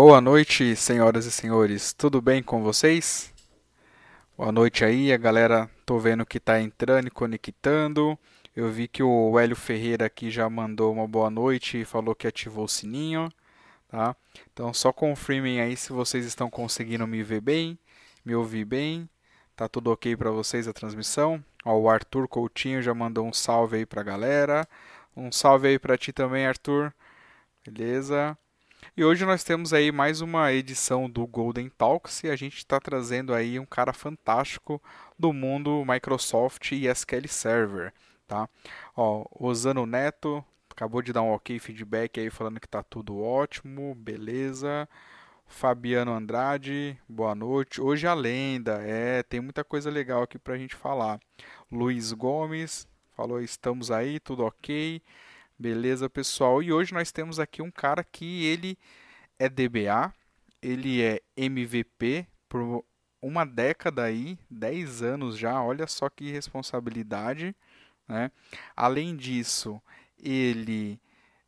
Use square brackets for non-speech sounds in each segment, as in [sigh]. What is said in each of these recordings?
Boa noite, senhoras e senhores. Tudo bem com vocês? Boa noite aí, a galera. Tô vendo que tá entrando e conectando. Eu vi que o Hélio Ferreira aqui já mandou uma boa noite e falou que ativou o sininho, tá? Então só confirmem aí se vocês estão conseguindo me ver bem, me ouvir bem. Tá tudo ok para vocês a transmissão? Ó, o Arthur Coutinho já mandou um salve aí pra galera. Um salve aí para ti também, Arthur. Beleza? E hoje nós temos aí mais uma edição do Golden Talks e a gente está trazendo aí um cara fantástico do mundo Microsoft e SQL Server, tá? Ó, Osano Neto acabou de dar um ok feedback aí falando que tá tudo ótimo, beleza. Fabiano Andrade, boa noite. Hoje a lenda, é, tem muita coisa legal aqui pra gente falar. Luiz Gomes falou: estamos aí, tudo ok. Beleza, pessoal? E hoje nós temos aqui um cara que ele é DBA, ele é MVP por uma década aí, 10 anos já, olha só que responsabilidade, né? Além disso, ele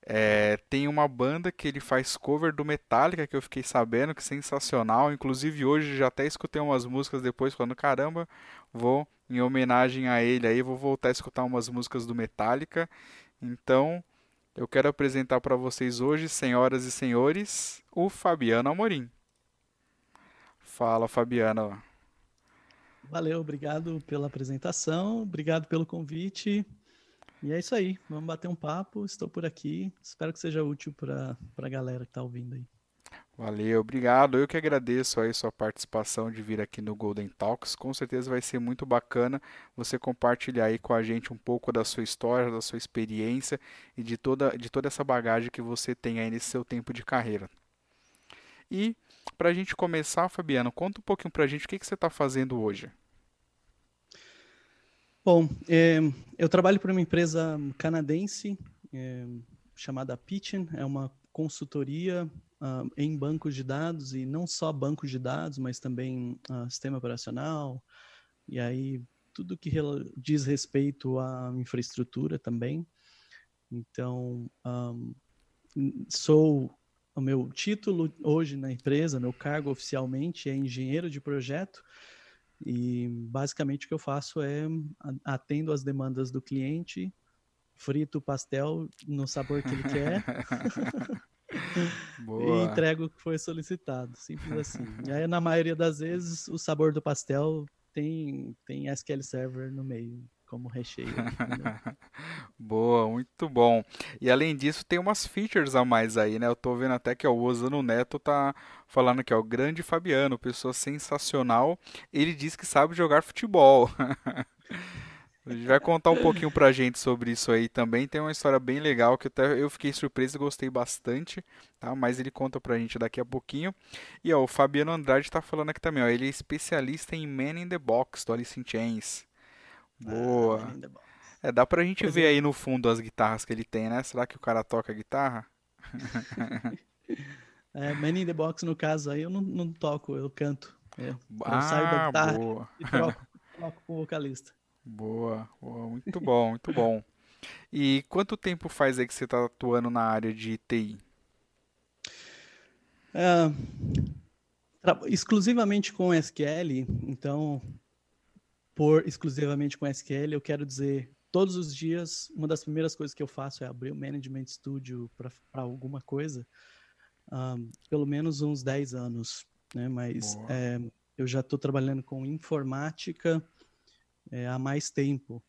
é, tem uma banda que ele faz cover do Metallica, que eu fiquei sabendo, que sensacional. Inclusive hoje já até escutei umas músicas depois, falando, caramba, vou, em homenagem a ele aí, vou voltar a escutar umas músicas do Metallica. Então, eu quero apresentar para vocês hoje, senhoras e senhores, o Fabiano Amorim. Fala, Fabiano. Valeu, obrigado pela apresentação, obrigado pelo convite. E é isso aí, vamos bater um papo. Estou por aqui, espero que seja útil para a galera que está ouvindo aí. Valeu, obrigado. Eu que agradeço aí sua participação de vir aqui no Golden Talks. Com certeza vai ser muito bacana você compartilhar aí com a gente um pouco da sua história, da sua experiência e de toda, de toda essa bagagem que você tem aí nesse seu tempo de carreira. E para a gente começar, Fabiano, conta um pouquinho para a gente o que, que você está fazendo hoje. Bom, é, eu trabalho para uma empresa canadense é, chamada Pitchen, é uma consultoria uh, em bancos de dados e não só bancos de dados, mas também uh, sistema operacional e aí tudo que diz respeito à infraestrutura também. Então, um, sou o meu título hoje na empresa, meu cargo oficialmente é engenheiro de projeto e basicamente o que eu faço é atendo às demandas do cliente, frito o pastel no sabor que ele quer [laughs] [laughs] e entrego o que foi solicitado, simples assim. [laughs] E aí, na maioria das vezes, o sabor do pastel tem, tem SQL Server no meio, como recheio. [laughs] Boa, muito bom. E além disso, tem umas features a mais aí, né? Eu tô vendo até que ó, o Osano Neto tá falando que é o grande Fabiano, pessoa sensacional. Ele diz que sabe jogar futebol. Gente vai contar um pouquinho pra gente sobre isso aí também. Tem uma história bem legal que até eu fiquei surpreso e gostei bastante, tá? Mas ele conta pra gente daqui a pouquinho. E ó, o Fabiano Andrade tá falando aqui também, ó. Ele é especialista em Man in the Box do Alice in Chains. Boa. Ah, é, dá pra gente pois ver é. aí no fundo as guitarras que ele tem, né? Será que o cara toca guitarra? [laughs] é, Man in the Box, no caso aí, eu não, não toco, eu canto. Eu ah, saio da guitarra boa. e troco, troco com o vocalista. Boa, boa, muito bom, muito bom. E quanto tempo faz aí que você está atuando na área de TI? É, exclusivamente com SQL, então, por exclusivamente com SQL, eu quero dizer, todos os dias, uma das primeiras coisas que eu faço é abrir o Management Studio para alguma coisa, um, pelo menos uns 10 anos, né? Mas é, eu já estou trabalhando com informática, é, há mais tempo.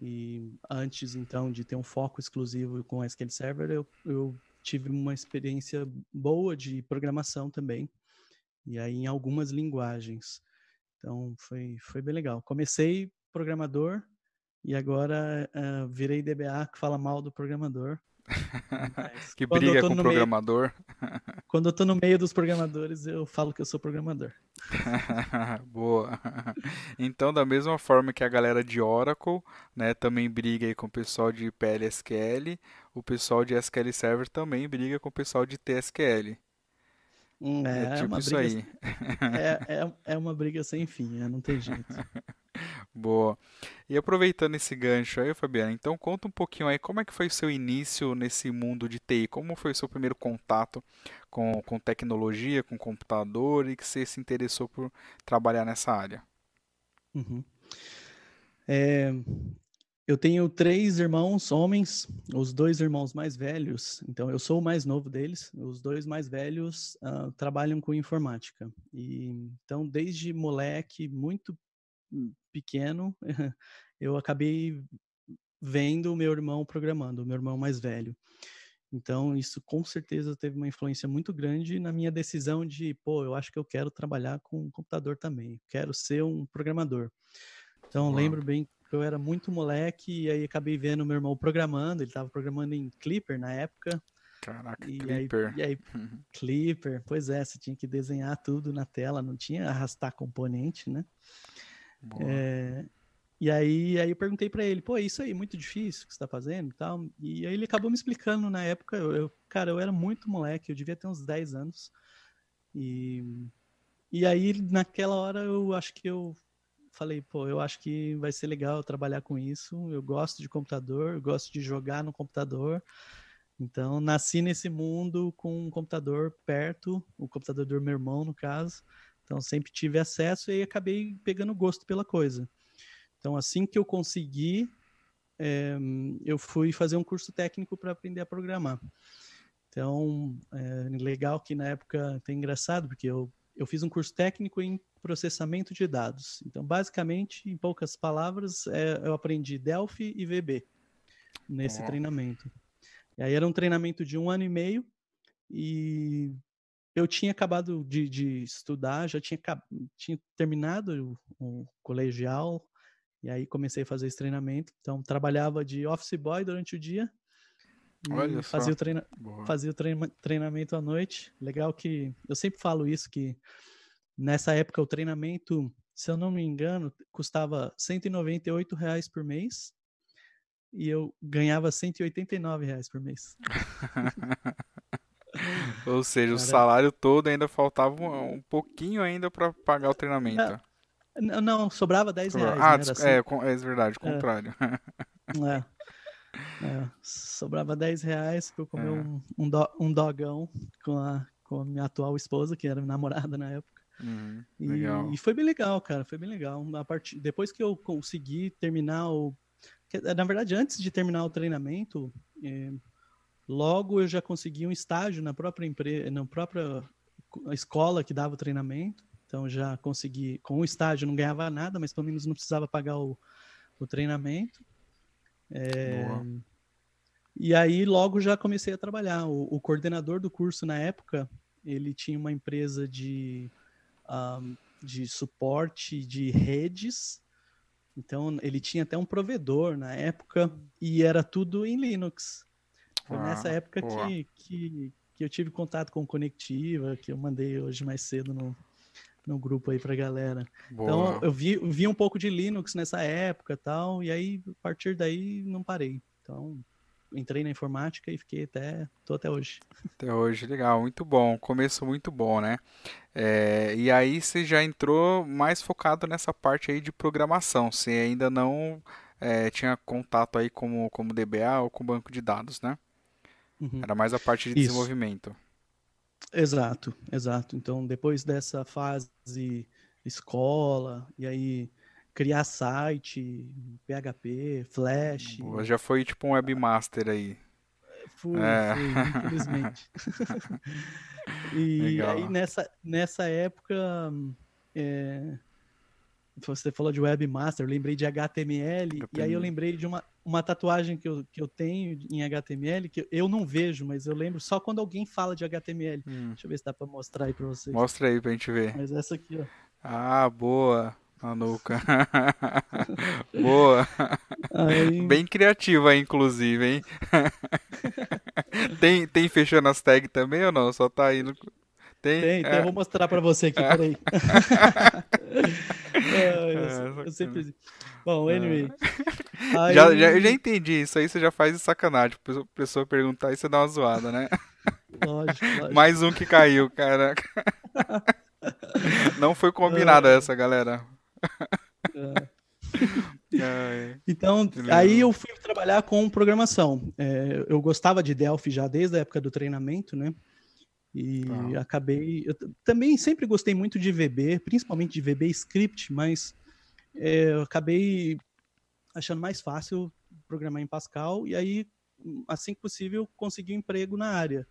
E antes, então, de ter um foco exclusivo com SQL Server, eu, eu tive uma experiência boa de programação também. E aí em algumas linguagens. Então, foi, foi bem legal. Comecei programador e agora uh, virei DBA que fala mal do programador. [laughs] que briga com o programador. Meio, [laughs] quando eu tô no meio dos programadores, eu falo que eu sou programador. [laughs] Boa. Então, da mesma forma que a galera de Oracle, né, também briga aí com o pessoal de PLSQL, o pessoal de SQL Server também briga com o pessoal de TSQL. Hum, é, é, tipo uma isso briga, aí. É, é, é uma briga sem fim, né? não tem jeito. [laughs] Boa. E aproveitando esse gancho aí, Fabiana, então conta um pouquinho aí como é que foi o seu início nesse mundo de TI, como foi o seu primeiro contato com, com tecnologia, com computador e que você se interessou por trabalhar nessa área? Uhum. É, eu tenho três irmãos homens, os dois irmãos mais velhos, então eu sou o mais novo deles. Os dois mais velhos uh, trabalham com informática. E, então, desde moleque, muito pequeno, [laughs] eu acabei vendo o meu irmão programando, o meu irmão mais velho. Então, isso com certeza teve uma influência muito grande na minha decisão de, pô, eu acho que eu quero trabalhar com computador também, quero ser um programador. Então, Uau. lembro bem que eu era muito moleque e aí acabei vendo meu irmão programando, ele estava programando em Clipper na época. Caraca, e Clipper. Aí, e aí, [laughs] Clipper, pois é, você tinha que desenhar tudo na tela, não tinha arrastar componente, né? É, e aí, aí eu perguntei para ele, pô, isso aí, muito difícil que você tá fazendo e tal. E aí ele acabou me explicando na época, eu, eu, cara, eu era muito moleque, eu devia ter uns 10 anos. E, e aí, naquela hora, eu acho que eu falei, pô, eu acho que vai ser legal trabalhar com isso. Eu gosto de computador, eu gosto de jogar no computador. Então, nasci nesse mundo com um computador perto, o computador do meu irmão, no caso. Então sempre tive acesso e acabei pegando gosto pela coisa. Então assim que eu consegui, é, eu fui fazer um curso técnico para aprender a programar. Então, é legal que na época tem engraçado, porque eu, eu fiz um curso técnico em processamento de dados. Então, basicamente, em poucas palavras, é, eu aprendi Delphi e VB nesse oh. treinamento. E aí era um treinamento de um ano e meio, e eu tinha acabado de, de estudar, já tinha, tinha terminado o, o, colegial, e aí comecei a fazer esse treinamento. Então, trabalhava de office boy durante o dia. Olha fazia, o, treina, fazia o treina, treinamento à noite. Legal que eu sempre falo isso, que nessa época o treinamento, se eu não me engano, custava 198 reais por mês e eu ganhava 189 reais por mês. [laughs] Ou seja, o salário todo ainda faltava um, um pouquinho ainda para pagar o treinamento. Não, não, sobrava 10 reais. Ah, né? assim. é, é verdade, o é. contrário. É. é. sobrava 10 reais para eu comer é. um, um, do, um dogão com a, com a minha atual esposa, que era minha namorada na época. Uhum, e, e, foi bem legal, cara, foi bem legal. A part... Depois que eu consegui terminar o. Na verdade, antes de terminar o treinamento, eh, Logo, eu já consegui um estágio na própria empresa, na própria escola que dava o treinamento. Então, já consegui, com o estágio, não ganhava nada, mas pelo menos não precisava pagar o, o treinamento. É, e aí, logo já comecei a trabalhar. O, o, coordenador do curso, na época, ele tinha uma empresa de, um, de suporte de redes. Então, ele tinha até um provedor na época e era tudo em Linux. Foi ah, nessa época que, que, que eu tive contato com Conectiva, que eu mandei hoje mais cedo no, no grupo aí pra galera. Boa. Então eu vi, vi um pouco de Linux nessa época tal, e aí a partir daí não parei. Então entrei na informática e fiquei até, tô até hoje. Até hoje, legal, muito bom, começo muito bom, né? É, e aí você já entrou mais focado nessa parte aí de programação, você ainda não é, tinha contato aí como, como DBA ou com banco de dados, né? Uhum. Era mais a parte de Isso. desenvolvimento. Exato, exato. Então, depois dessa fase escola, e aí criar site, PHP, Flash. Boa, já foi tipo um webmaster aí. Fui, é. fui infelizmente. [laughs] e Legal. aí nessa, nessa época é, você falou de webmaster, eu lembrei de HTML, e aí eu lembrei de uma, uma tatuagem que eu, que eu tenho em HTML, que eu não vejo, mas eu lembro só quando alguém fala de HTML. Hum. Deixa eu ver se dá pra mostrar aí pra vocês. Mostra aí pra gente ver. Mas essa aqui, ó. Ah, boa. Manuca. [laughs] boa. Aí... Bem criativa, inclusive, hein? [laughs] tem, tem fechando as tags também ou não? Só tá aí no... Tem, tem, é. eu vou mostrar pra você aqui, peraí. [laughs] é, eu, eu, sempre. Bom, anyway. Aí... [laughs] Já, já, eu já entendi, isso aí você já faz de sacanagem. A pessoa perguntar e você dá uma zoada, né? [laughs] Lógico, lógico. Mais um que caiu, caraca. Não foi combinado é. essa, galera. É. então, aí eu fui trabalhar com programação. É, eu gostava de Delphi já desde a época do treinamento, né? E ah. acabei. Eu também sempre gostei muito de VB, principalmente de VB Script, mas é, eu acabei achando mais fácil programar em Pascal e aí, assim que possível, consegui um emprego na área.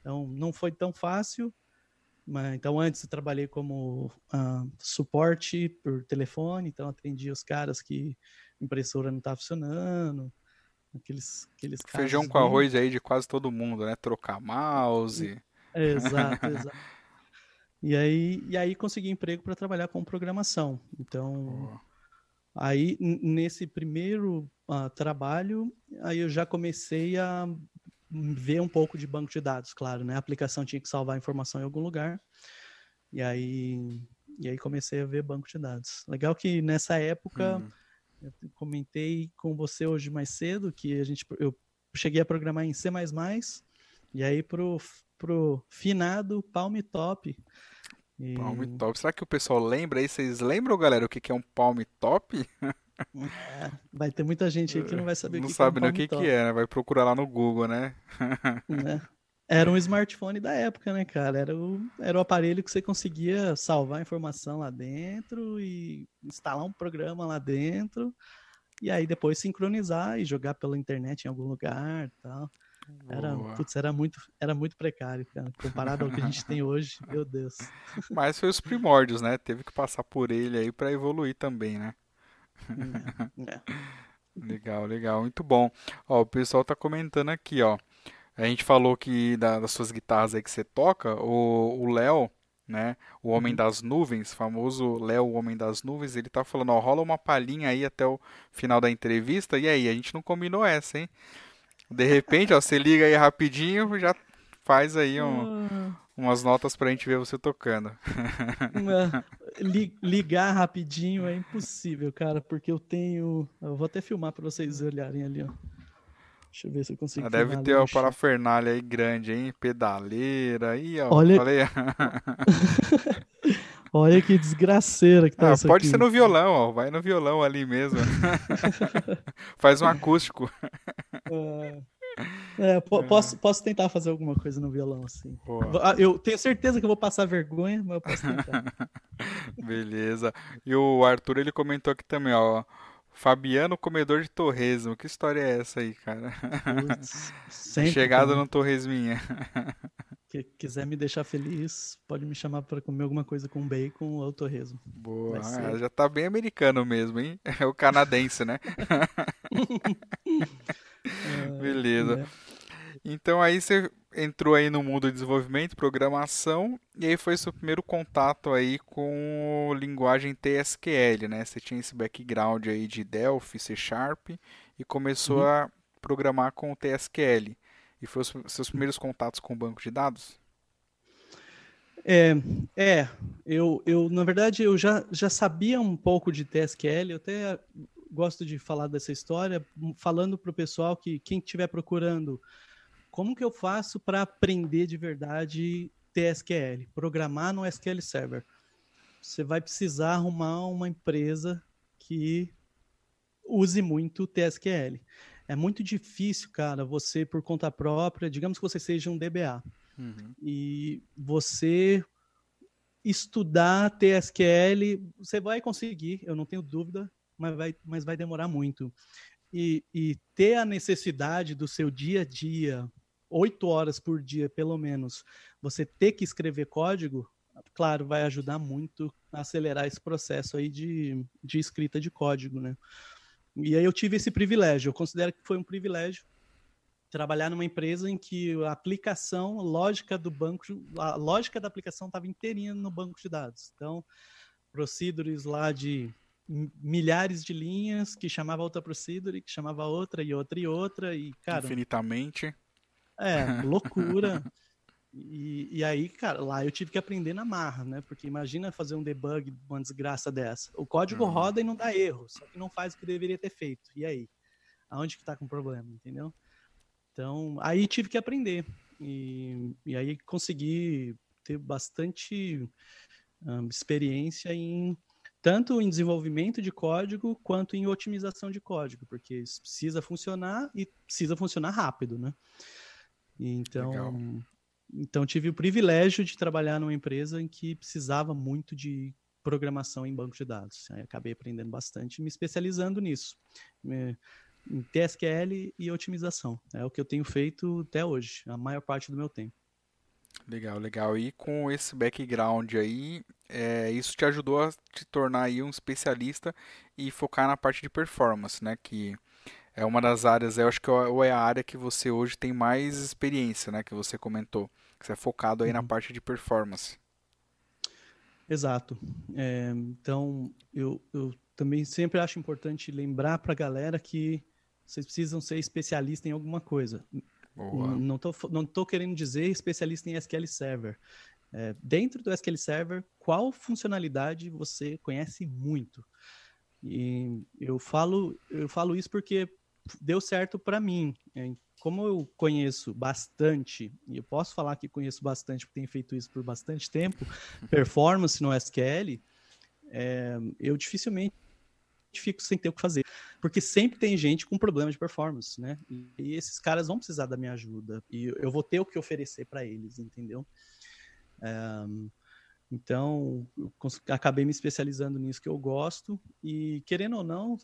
Então, não foi tão fácil. Mas, então, antes eu trabalhei como uh, suporte por telefone, então atendi os caras que a impressora não estava funcionando, aqueles, aqueles Feijão com arroz aí de quase todo mundo, né? Trocar mouse. Exato, [laughs] exato. E aí, e aí consegui emprego para trabalhar com programação. Então, oh. aí nesse primeiro uh, trabalho, aí eu já comecei a ver um pouco de banco de dados, claro, né? A aplicação tinha que salvar a informação em algum lugar. E aí, e aí comecei a ver banco de dados. Legal que nessa época, hum. eu comentei com você hoje mais cedo que a gente, eu cheguei a programar em C++, e aí pro, pro finado Palm Top. E... Palm Top. Será que o pessoal lembra aí? Vocês lembram, galera, o que é um Palm Top? É, vai ter muita gente aí que não vai saber não o que, sabe que é um nem o que, que é, né? Vai procurar lá no Google, né? [laughs] É. Era um smartphone da época, né, cara? Era o, era o aparelho que você conseguia salvar informação lá dentro e instalar um programa lá dentro e aí depois sincronizar e jogar pela internet em algum lugar tal. Era, putz, era muito, era muito precário, cara. Comparado ao que a gente tem hoje, [laughs] meu Deus. Mas foi os primórdios, né? Teve que passar por ele aí para evoluir também, né? É, é. [laughs] legal, legal, muito bom. Ó, o pessoal tá comentando aqui, ó. A gente falou que da, das suas guitarras aí que você toca, o Léo, né? O Homem uhum. das Nuvens, famoso Léo, o Homem das Nuvens, ele tá falando, ó, rola uma palhinha aí até o final da entrevista. E aí, a gente não combinou essa, hein? De repente, ó, você liga aí rapidinho, já faz aí um, ah. umas notas pra gente ver você tocando. [laughs] ligar rapidinho é impossível, cara, porque eu tenho. Eu vou até filmar pra vocês olharem ali, ó. Deixa eu ver se eu consigo. Ah, deve ter uma parafernália aí grande, hein? Pedaleira aí, ó. Olha. Falei... [laughs] [laughs] Olha que desgraceira que tá ah, Pode aqui. ser no violão, ó. Vai no violão ali mesmo. [laughs] Faz um acústico. É, é, posso, posso tentar fazer alguma coisa no violão, assim. Boa. Eu tenho certeza que eu vou passar vergonha, mas eu posso tentar. [laughs] Beleza. E o Arthur, ele comentou aqui também, ó. Fabiano Comedor de Torresmo. Que história é essa aí, cara? Putz, [laughs] Chegada no Torresminha. [laughs] Que quiser me deixar feliz, pode me chamar para comer alguma coisa com bacon ou torresmo. Boa, ah, já tá bem americano mesmo, hein? [laughs] É o canadense, né? Beleza. É. Então aí você entrou aí no mundo de desenvolvimento, programação, e aí foi seu primeiro contato aí com linguagem TSQL, né? Você tinha esse background aí de Delphi, C Sharp e começou uhum. a programar com o TSQL. E foi os seus primeiros contatos com o banco de dados? É, é eu, eu na verdade eu já, já sabia um pouco de TSQL, eu até gosto de falar dessa história, falando para o pessoal que quem estiver procurando, como que eu faço para aprender de verdade TSQL, programar no SQL Server? Você vai precisar arrumar uma empresa que use muito TSQL. É muito difícil, cara, você por conta própria, digamos que você seja um DBA, uhum. e você estudar TSQL, você vai conseguir, eu não tenho dúvida, mas vai, mas vai demorar muito. E, e ter a necessidade do seu dia a dia, oito horas por dia, pelo menos, você ter que escrever código, claro, vai ajudar muito a acelerar esse processo aí de, de escrita de código, né? E aí eu tive esse privilégio, eu considero que foi um privilégio trabalhar numa empresa em que a aplicação, lógica do banco, a lógica da aplicação estava inteirinha no banco de dados. Então, procedures lá de milhares de linhas que chamava outra procedure, que chamava outra e outra e outra e cara infinitamente é [laughs] loucura. E, e aí cara lá eu tive que aprender na marra né? Porque imagina fazer um debug uma desgraça dessa. O código uhum. roda e não dá erro só que não faz o que deveria ter feito. E aí? Aonde que tá com o problema entendeu? Então aí tive que aprender. E, e aí consegui ter bastante um, experiência em tanto em desenvolvimento de código quanto em otimização de código, porque isso precisa funcionar e precisa funcionar rápido, né? Então, Legal. então tive o privilégio de trabalhar numa empresa em que precisava muito de programação em banco de dados. Aí acabei aprendendo bastante e me especializando nisso. É, em TSQL e otimização. É o que eu tenho feito até hoje, a maior parte do meu tempo. Legal, legal. E com esse background aí, é, isso te ajudou a te tornar aí um especialista e focar na parte de performance, né? Que é uma das áreas, eu acho que é, é a área que você hoje tem mais experiência, né? Que você comentou. Que você é focado aí uhum. na parte de performance. Exato. É, então, eu, eu também sempre acho importante lembrar para a galera que vocês precisam ser especialista em alguma coisa. Boa. Não estou não tô querendo dizer especialista em SQL Server. É, dentro do SQL Server, qual funcionalidade você conhece muito? E eu falo, eu falo isso porque deu certo para mim. É, como eu conheço bastante, e eu posso falar que conheço bastante porque tenho feito isso por bastante tempo, [laughs] performance no SQL, é, eu dificilmente fico sem ter o que fazer. Porque sempre tem gente com problema de performance, né? E, e esses caras vão precisar da minha ajuda. E eu vou ter o que oferecer para eles, entendeu? Um, então, acabei me especializando nisso que eu gosto. E, querendo ou não,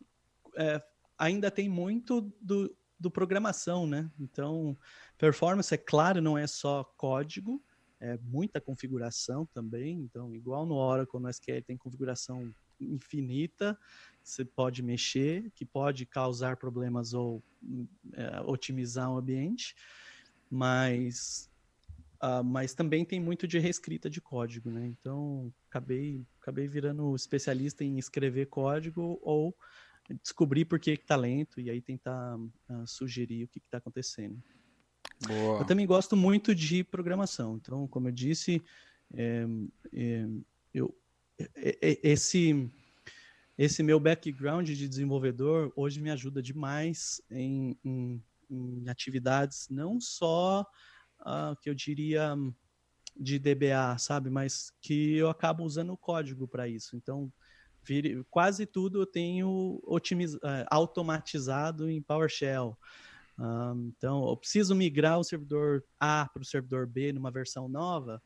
é, ainda tem muito do, do programação, né? Então, performance, é claro, não é só código, é muita configuração também. Então, igual no Oracle, no SQL tem configuração infinita você pode mexer, que pode causar problemas ou é, otimizar o ambiente, mas, uh, mas também tem muito de reescrita de código, né? Então, acabei, acabei virando especialista em escrever código ou descobrir por que está lento e aí tentar uh, sugerir o que está acontecendo. Boa. Eu também gosto muito de programação. Então, como eu disse, é, é, eu, é, é esse esse meu background de desenvolvedor hoje me ajuda demais em, em, em atividades não só uh, que eu diria de DBA, sabe, mas que eu acabo usando o código para isso. Então, vire, quase tudo eu tenho otimiz, uh, automatizado em PowerShell. Uh, então, eu preciso migrar o servidor A para o servidor B numa versão nova.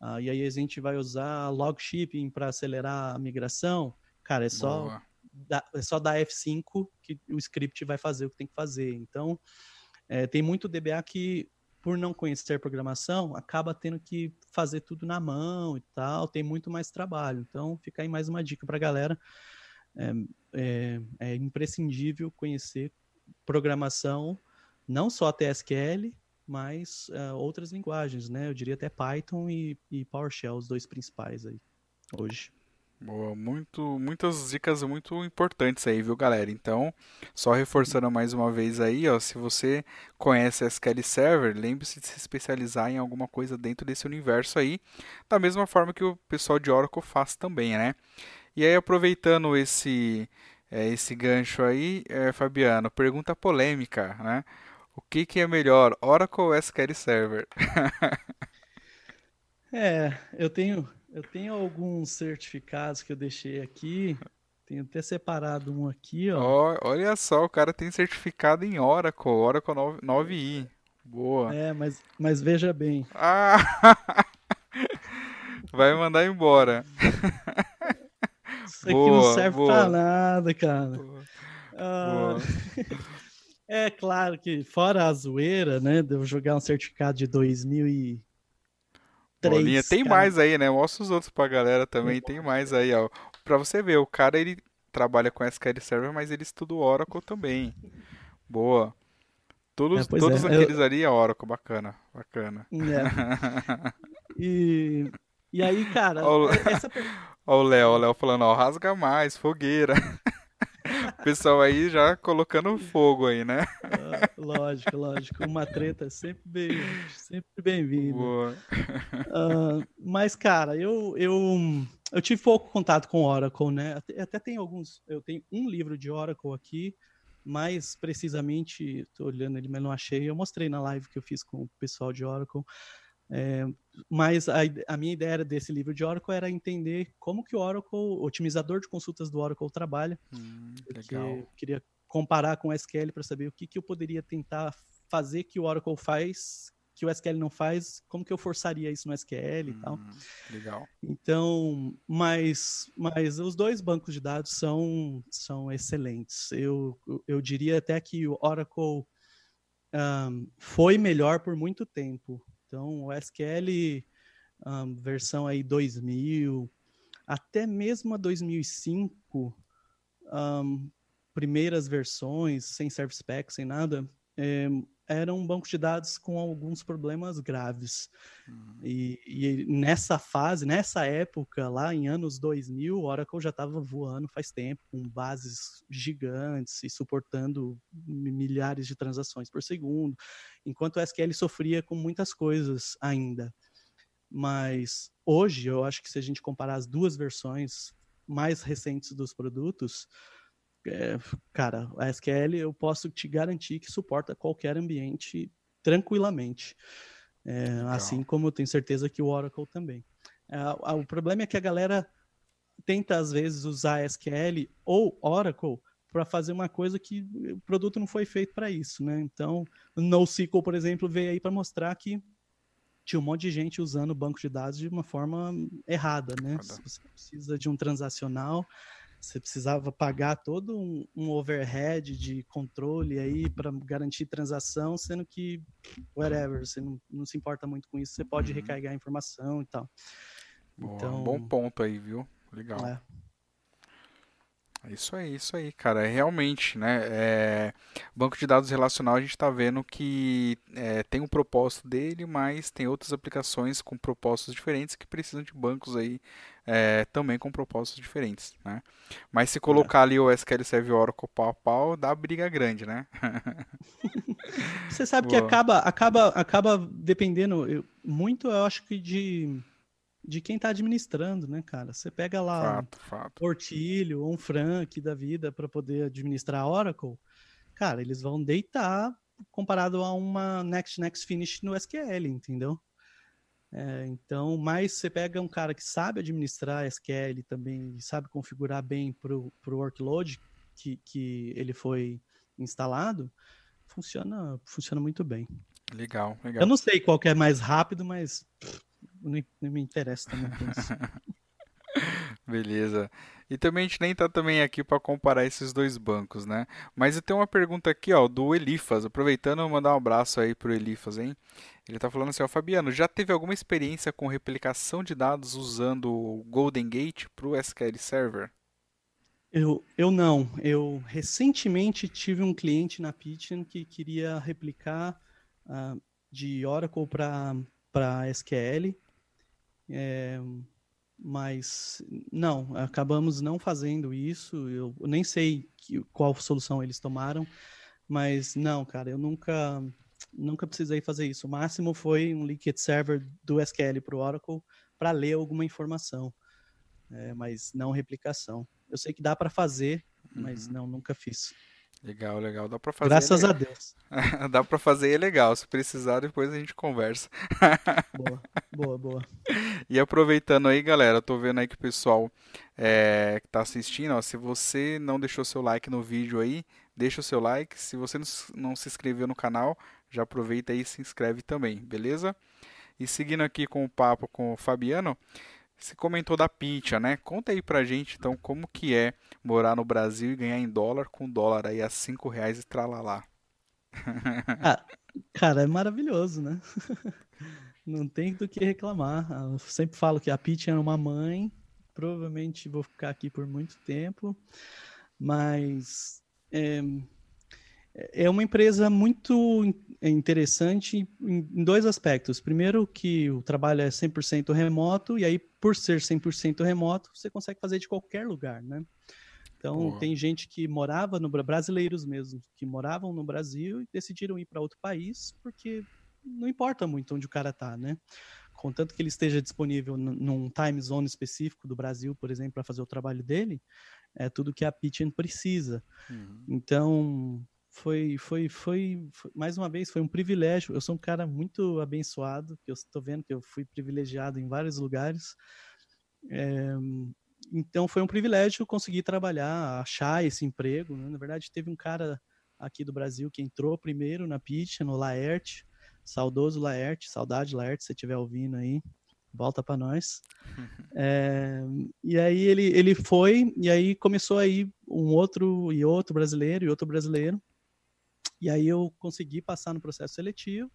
Uh, e aí a gente vai usar log shipping para acelerar a migração. Cara, é só, da, é só dar F5 que o script vai fazer o que tem que fazer. Então, é, tem muito DBA que, por não conhecer programação, acaba tendo que fazer tudo na mão e tal, tem muito mais trabalho. Então, fica aí mais uma dica para a galera. É, é, é, imprescindível conhecer programação, não só TSQL, mas uh, outras linguagens, né? Eu diria até Python e, e PowerShell, os dois principais aí hoje. Boa, muito, muitas dicas muito importantes aí, viu, galera? Então, só reforçando mais uma vez aí, ó, se você conhece SQL Server, lembre-se de se especializar em alguma coisa dentro desse universo aí, da mesma forma que o pessoal de Oracle faz também, né? E aí, aproveitando esse, é, esse gancho aí, é, Fabiano, pergunta polêmica, né? O que, que é melhor, Oracle ou SQL Server? [laughs] é, eu tenho eu tenho alguns certificados que eu deixei aqui. Tenho até separado um aqui, ó. Oh, olha só, o cara tem certificado em Oracle, Oracle 9, i Boa. É, mas, mas veja bem. Ah! [laughs] Vai mandar embora. Isso aqui boa, não serve boa. pra nada, cara. Boa. Ah, [laughs] é claro que, fora a zoeira, né? Devo jogar um certificado de 2000 e três. Bolinha. Tem cara. mais aí, né? Mostra os outros pra galera também. Tem mais aí, ó. Pra você ver, o cara ele trabalha com SQL Server, mas ele estuda o Oracle também. Boa. Todos, é, todos é. aqueles Eu... ali é Oracle, bacana, bacana. É. [laughs] E, e aí, cara, Olha essa... o Léo, o Léo falando, ó, rasga mais, fogueira. O pessoal aí já colocando fogo aí, né? Ah, lógico, lógico. Uma treta é sempre bem, sempre bem-vinda. Uh, mas, cara, eu, eu, eu tive pouco contato com Oracle, né? Até, até tem alguns. Eu tenho um livro de Oracle aqui, mais precisamente, tô olhando ele, mas não achei. Eu mostrei na live que eu fiz com o pessoal de Oracle. É, mas a, a, minha ideia desse livro de Oracle era entender como que o Oracle, o otimizador de consultas do Oracle trabalha. Hum, eu queria comparar com o SQL para saber o que, que eu poderia tentar fazer que o Oracle faz que o SQL não faz, como que eu forçaria isso no SQL hum, e tal. Hum, legal. Então, mas, mas os dois bancos de dados são, são excelentes. Eu, eu diria até que o Oracle um, foi melhor por muito tempo. Então, o SQL um, versão aí 2000, até mesmo a 2005, um, primeiras versões, sem service pack, sem nada, era um banco de dados com alguns problemas graves. Uhum. E, e, nessa fase, nessa época, lá em anos 2000, o Oracle já estava voando faz tempo, com bases gigantes e suportando milhares de transações por segundo, enquanto o SQL sofria com muitas coisas ainda. Mas hoje, eu acho que se a gente comparar as duas versões mais recentes dos produtos, é, cara, a SQL eu posso te garantir que suporta qualquer ambiente tranquilamente. É, assim como eu tenho certeza que o Oracle também. É, o problema é que a galera tenta, às vezes, usar SQL ou Oracle para fazer uma coisa que o produto não foi feito para isso, né? Então, NoSQL, por exemplo, veio aí para mostrar que tinha um monte de gente usando o banco de dados de uma forma errada, né? Você precisa de um transacional, você precisava pagar todo um, um overhead de controle aí para garantir transação, sendo que, whatever, você não, não se importa muito com isso, você pode uhum. recarregar a informação e tal. Boa, então, bom ponto aí, viu? Legal. É. Isso aí, isso aí, cara. É realmente, né? É... Banco de dados relacional a gente está vendo que é, tem um propósito dele, mas tem outras aplicações com propósitos diferentes que precisam de bancos aí é, também com propósitos diferentes, né? Mas se é. colocar ali o SQL Server Oracle pau a pau, dá briga grande, né? [laughs] Você sabe Boa. que acaba, acaba, acaba dependendo eu, muito, eu acho que de de quem está administrando, né, cara? Você pega lá fato, um fato. Portilho ou um Frank da vida para poder administrar Oracle, cara, eles vão deitar comparado a uma Next Next Finish no SQL, entendeu? É, então, mas você pega um cara que sabe administrar SQL também sabe configurar bem para o workload que, que ele foi instalado, funciona, funciona muito bem. Legal, legal. Eu não sei qual é mais rápido, mas pff, não, não me interessa também [laughs] Beleza. E também a gente nem tá também aqui para comparar esses dois bancos, né? Mas eu tenho uma pergunta aqui, ó, do Elifas. Aproveitando, mandar um abraço aí pro Elifas, hein? Ele tá falando assim, ó, Fabiano, já teve alguma experiência com replicação de dados usando o Golden Gate pro SQL Server? Eu, eu não. Eu recentemente tive um cliente na Pitchen que queria replicar uh, de Oracle para SQL, é, mas não, acabamos não fazendo isso. Eu nem sei que, qual solução eles tomaram, mas não, cara, eu nunca nunca precisei fazer isso. O máximo foi um liquid server do SQL para o Oracle para ler alguma informação, é, mas não replicação. Eu sei que dá para fazer, mas uhum. não, nunca fiz. Legal, legal. Dá para fazer. Graças a Deus. [laughs] Dá para fazer é legal. Se precisar, depois a gente conversa. [laughs] boa, boa, boa. E aproveitando aí, galera, tô vendo aí que o pessoal é, que tá assistindo, ó, se você não deixou seu like no vídeo aí, deixa o seu like. Se você não se inscreveu no canal, já aproveita aí e se inscreve também, beleza? E seguindo aqui com o papo com o Fabiano, você comentou da Pincha, né? Conta aí pra gente, então, como que é morar no Brasil e ganhar em dólar com dólar aí a 5 reais e tralalá. [laughs] Ah, cara, é maravilhoso, né? [laughs] Não tem do que reclamar. Eu sempre falo que a Pincha é uma mãe. Provavelmente vou ficar aqui por muito tempo. Mas... É é uma empresa muito interessante em dois aspectos. Primeiro, que o trabalho é 100% remoto, e aí, por ser 100% remoto, você consegue fazer de qualquer lugar, né? Então, tem gente que morava no brasileiros mesmo, que moravam no Brasil e decidiram ir para outro país, porque não importa muito onde o cara tá, né? Contanto que ele esteja disponível num time zone específico do Brasil, por exemplo, para fazer o trabalho dele, é tudo que a Pitchen precisa. Uhum. Então, foi, foi, foi, foi, mais uma vez, foi um privilégio. Eu sou um cara muito abençoado, que eu estou vendo que eu fui privilegiado em vários lugares. É, então foi um privilégio conseguir trabalhar, achar esse emprego. Né? Na verdade, teve um cara aqui do Brasil que entrou primeiro na Pitch, no Laerte, saudoso Laerte, saudade Laerte, se você estiver ouvindo aí, volta para nós. É, [laughs] e aí ele, ele foi, e aí começou aí um outro e outro brasileiro e outro brasileiro. E aí eu consegui passar no processo seletivo,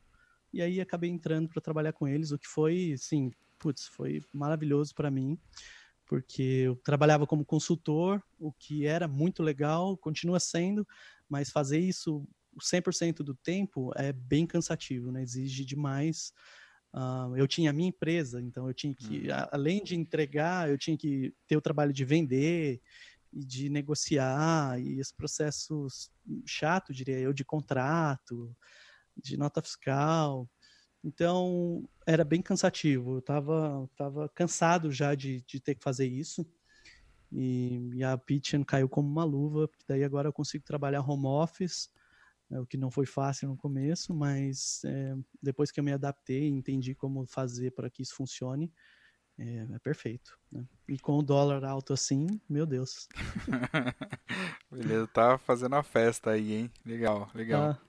e aí acabei entrando para trabalhar com eles, o que foi, sim, putz, foi maravilhoso para mim, porque eu trabalhava como consultor, o que era muito legal, continua sendo, mas fazer isso 100% do tempo é bem cansativo, né? Exige demais. Uh, eu tinha a minha empresa, então eu tinha que, hum. além de entregar, eu tinha que ter o trabalho de vender de negociar e esse processo chato, diria eu, de contrato, de nota fiscal. Então, era bem cansativo. Eu estava tava cansado já de, de ter que fazer isso. E, e a Pitchen caiu como uma luva, porque daí agora eu consigo trabalhar home office, é, o que não foi fácil no começo, mas é, depois que eu me adaptei, entendi como fazer para que isso funcione, é, é perfeito. Né? E com o dólar alto assim, meu Deus. [laughs] Beleza, tá fazendo a festa aí, hein? Legal, legal. Ah.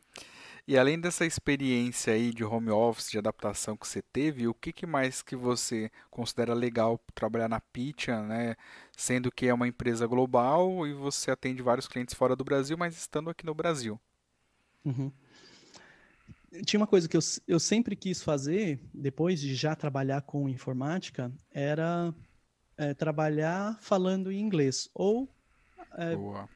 E além dessa experiência aí de home office, de adaptação que você teve, o que, que mais que você considera legal trabalhar na Pitcha, né? Sendo que é uma empresa global e você atende vários clientes fora do Brasil, mas estando aqui no Brasil. Uhum. Tinha uma coisa que eu, eu sempre quis fazer, depois de já trabalhar com informática, era é, trabalhar falando em inglês. Ou é,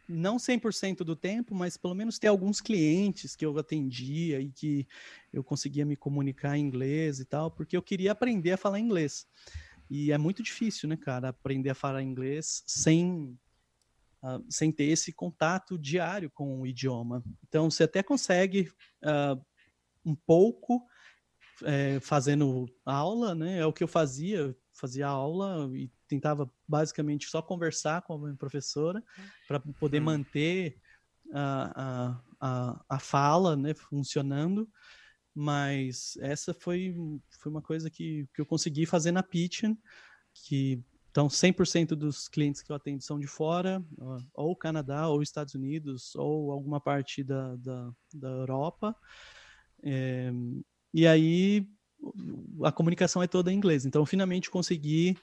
não 100% do tempo, mas pelo menos ter alguns clientes que eu atendia e que eu conseguia me comunicar em inglês e tal, porque eu queria aprender a falar inglês. E é muito difícil, né, cara, aprender a falar inglês sem, uh, sem ter esse contato diário com o idioma. Então, você até consegue uh, um pouco é, fazendo aula, né? É o que eu fazia, fazia aula e tentava basicamente só conversar com a minha professora para poder hum. manter a, a, a, a, fala né, funcionando. Mas essa foi, foi uma coisa que, que eu consegui fazer na Pitchen, que então 100% dos clientes que eu atendo são de fora, ou Canadá, ou Estados Unidos, ou alguma parte da, da, da Europa. É, e aí a comunicação é toda em inglês. Então, finalmente consegui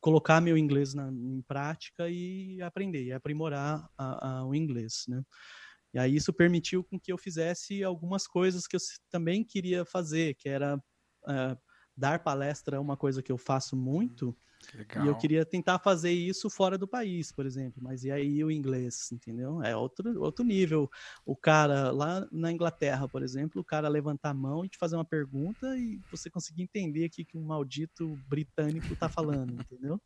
colocar meu inglês na, em prática e aprender, e aprimorar a, a, o inglês, né? E aí isso permitiu com que eu fizesse algumas coisas que eu também queria fazer, que era uh, dar palestra, é uma coisa que eu faço muito, Legal. E eu queria tentar fazer isso fora do país, por exemplo. Mas e aí o inglês, entendeu? É outro, outro nível. O cara lá na Inglaterra, por exemplo, o cara levantar a mão e te fazer uma pergunta e você conseguir entender o que um maldito britânico tá falando, [laughs] entendeu?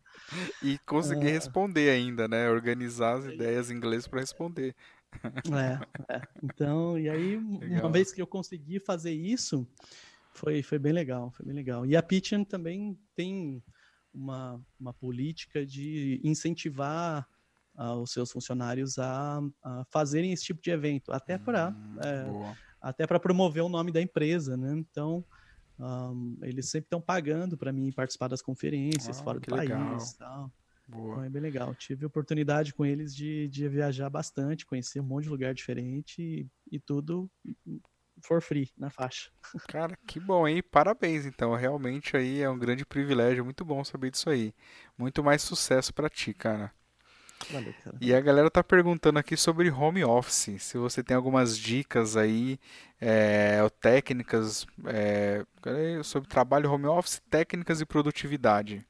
E conseguir é... responder ainda, né? Organizar as ideias em inglês para responder. É, é, então, e aí, [laughs] legal. uma vez que eu consegui fazer isso, foi, foi bem legal, foi bem legal. E a Pitchen também tem uma, uma política de incentivar uh, os seus funcionários a, a, fazerem esse tipo de evento, até para hum, é, até para promover o nome da empresa, né? Então um, eles sempre estão pagando para mim participar das conferências ah, fora do país, tal. Boa. Então é bem legal. Tive oportunidade com eles de, de viajar bastante, conhecer um monte de lugar diferente e, e tudo for free na faixa. Cara, que bom, hein? Parabéns, então. Realmente aí é um grande privilégio, muito bom saber disso aí. Muito mais sucesso para ti, cara. Valeu, cara. E a galera tá perguntando aqui sobre home office. Se você tem algumas dicas aí, é, técnicas é, sobre trabalho home office, técnicas e produtividade.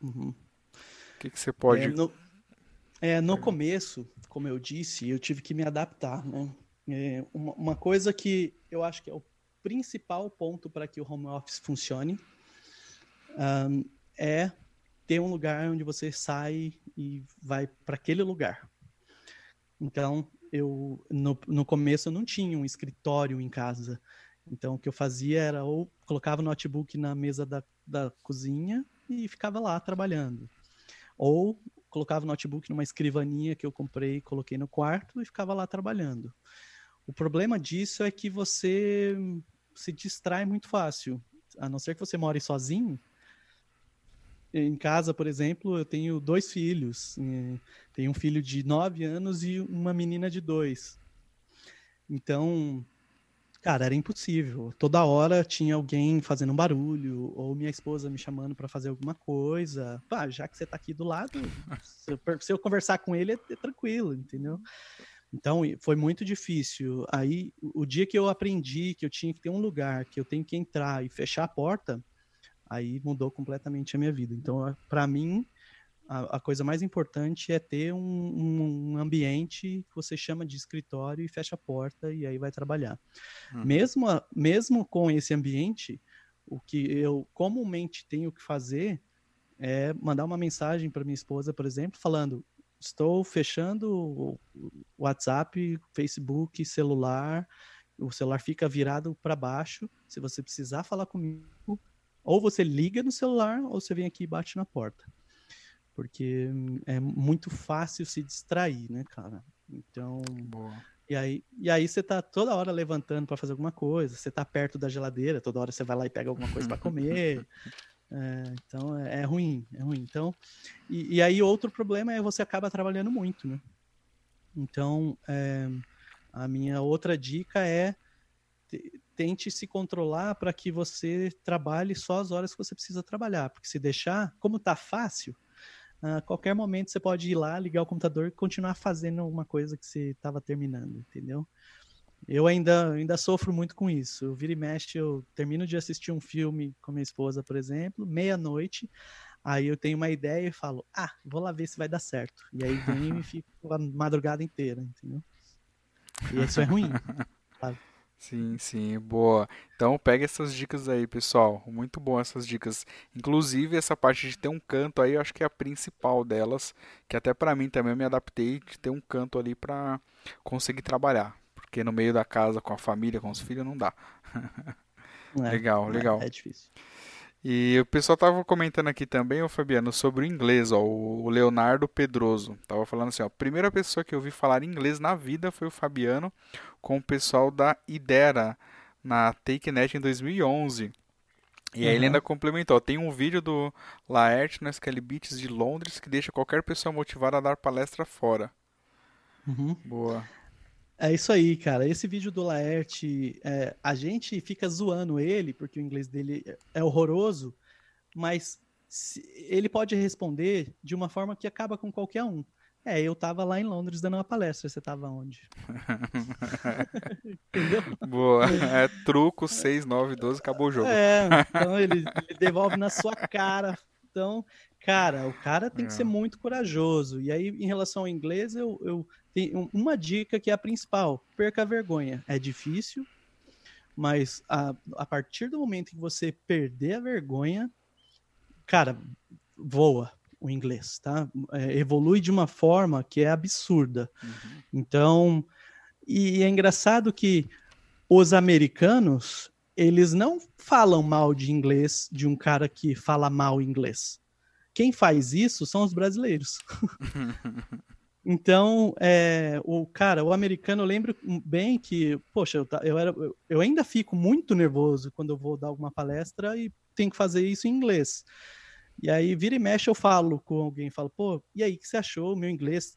Uhum. O que, que você pode. É, no, é, no começo, como eu disse, eu tive que me adaptar, né? É, uma, uma, coisa que eu acho que é o principal ponto para que o home office funcione um, é ter um lugar onde você sai e vai para aquele lugar. Então, eu no, no começo eu não tinha um escritório em casa. Então, o que eu fazia era ou colocava o notebook na mesa da, da cozinha e ficava lá trabalhando. Ou colocava o notebook numa escrivaninha que eu comprei, coloquei no quarto e ficava lá trabalhando. O problema disso é que você se distrai muito fácil. A não ser que você more sozinho. Em casa, por exemplo, eu tenho dois filhos. Tenho um filho de nove anos e uma menina de dois. Então, cara, era impossível. Toda hora tinha alguém fazendo um barulho, ou minha esposa me chamando para fazer alguma coisa. Pá, já que você tá aqui do lado, [laughs] se eu, conversar com ele, é tranquilo, entendeu? Então, foi muito difícil. Aí, o dia que eu aprendi que eu tinha que ter um lugar, que eu tenho que entrar e fechar a porta, aí mudou completamente a minha vida. Então, para mim, a, a, coisa mais importante é ter um, um, ambiente que você chama de escritório e fecha a porta e aí vai trabalhar. Uhum. Mesmo, mesmo com esse ambiente, o que eu comumente tenho que fazer é mandar uma mensagem para minha esposa, por exemplo, falando: estou fechando o WhatsApp, Facebook, celular. O celular fica virado para baixo. Se você precisar falar comigo, ou você liga no celular, ou você vem aqui e bate na porta. Porque é muito fácil se distrair, né, cara? Então. Boa. E aí, e aí você tá toda hora levantando para fazer alguma coisa, você tá perto da geladeira, toda hora você vai lá e pega alguma coisa para [laughs] comer. É, então é, é, ruim, é ruim. Então, e, e, aí outro problema é você acaba trabalhando muito, né? Então, é, a minha outra dica é tente se controlar para que você trabalhe só as horas que você precisa trabalhar, porque se deixar, como tá fácil, a qualquer momento você pode ir lá, ligar o computador e continuar fazendo uma coisa que você estava terminando, entendeu? Eu ainda, ainda sofro muito com isso. Eu vira e mexe, eu termino de assistir um filme com minha esposa, por exemplo, meia-noite. Aí eu tenho uma ideia e falo, ah, vou lá ver se vai dar certo. E aí venho e fico a madrugada inteira, entendeu? E isso é ruim. [laughs] Sabe? Sim, sim, boa. Então pega essas dicas aí, pessoal. Muito bom essas dicas. Inclusive essa parte de ter um canto aí, eu acho que é a principal delas, que até para mim também eu me adaptei de ter um canto ali para conseguir trabalhar. Porque no meio da casa, com a família, com os filhos, não dá. É, legal, é, legal. É difícil. E o pessoal tava comentando aqui também, o Fabiano, sobre o inglês, ó, o Leonardo Pedroso. Tava falando assim, ó, a primeira pessoa que eu vi falar inglês na vida foi o Fabiano com o pessoal da Idera na TakeNet em 2011. E uhum. aí ele ainda complementou, tem um vídeo do Laerte no SQL Beats de Londres que deixa qualquer pessoa motivada a dar palestra fora. Uhum. Boa. É isso aí, cara. Esse vídeo do Laerte, é, a gente fica zoando ele, porque o inglês dele é horroroso, mas ele pode responder de uma forma que acaba com qualquer um. É, eu tava lá em Londres dando uma palestra, você tava onde? [laughs] Entendeu? Boa. É truco 6, 9, 12, acabou o jogo. É, então ele, ele devolve na sua cara. Então, cara, o cara tem que ser é. muito corajoso. E aí, em relação ao inglês, eu, eu tem uma dica que é a principal: perca a vergonha. É difícil, mas a, a partir do momento que você perder a vergonha, cara, voa o inglês, tá? É, evolui de uma forma que é absurda. Uhum. Então, e é engraçado que os americanos, eles não falam mal de inglês de um cara que fala mal inglês. Quem faz isso são os brasileiros. [laughs] Então, é, o cara, o americano, eu lembro bem que, poxa, eu, eu, era, eu ainda fico muito nervoso quando eu vou dar alguma palestra e tenho que fazer isso em inglês. E aí, vira e mexe, eu falo com alguém, falo, pô, e aí, o que você achou? Meu inglês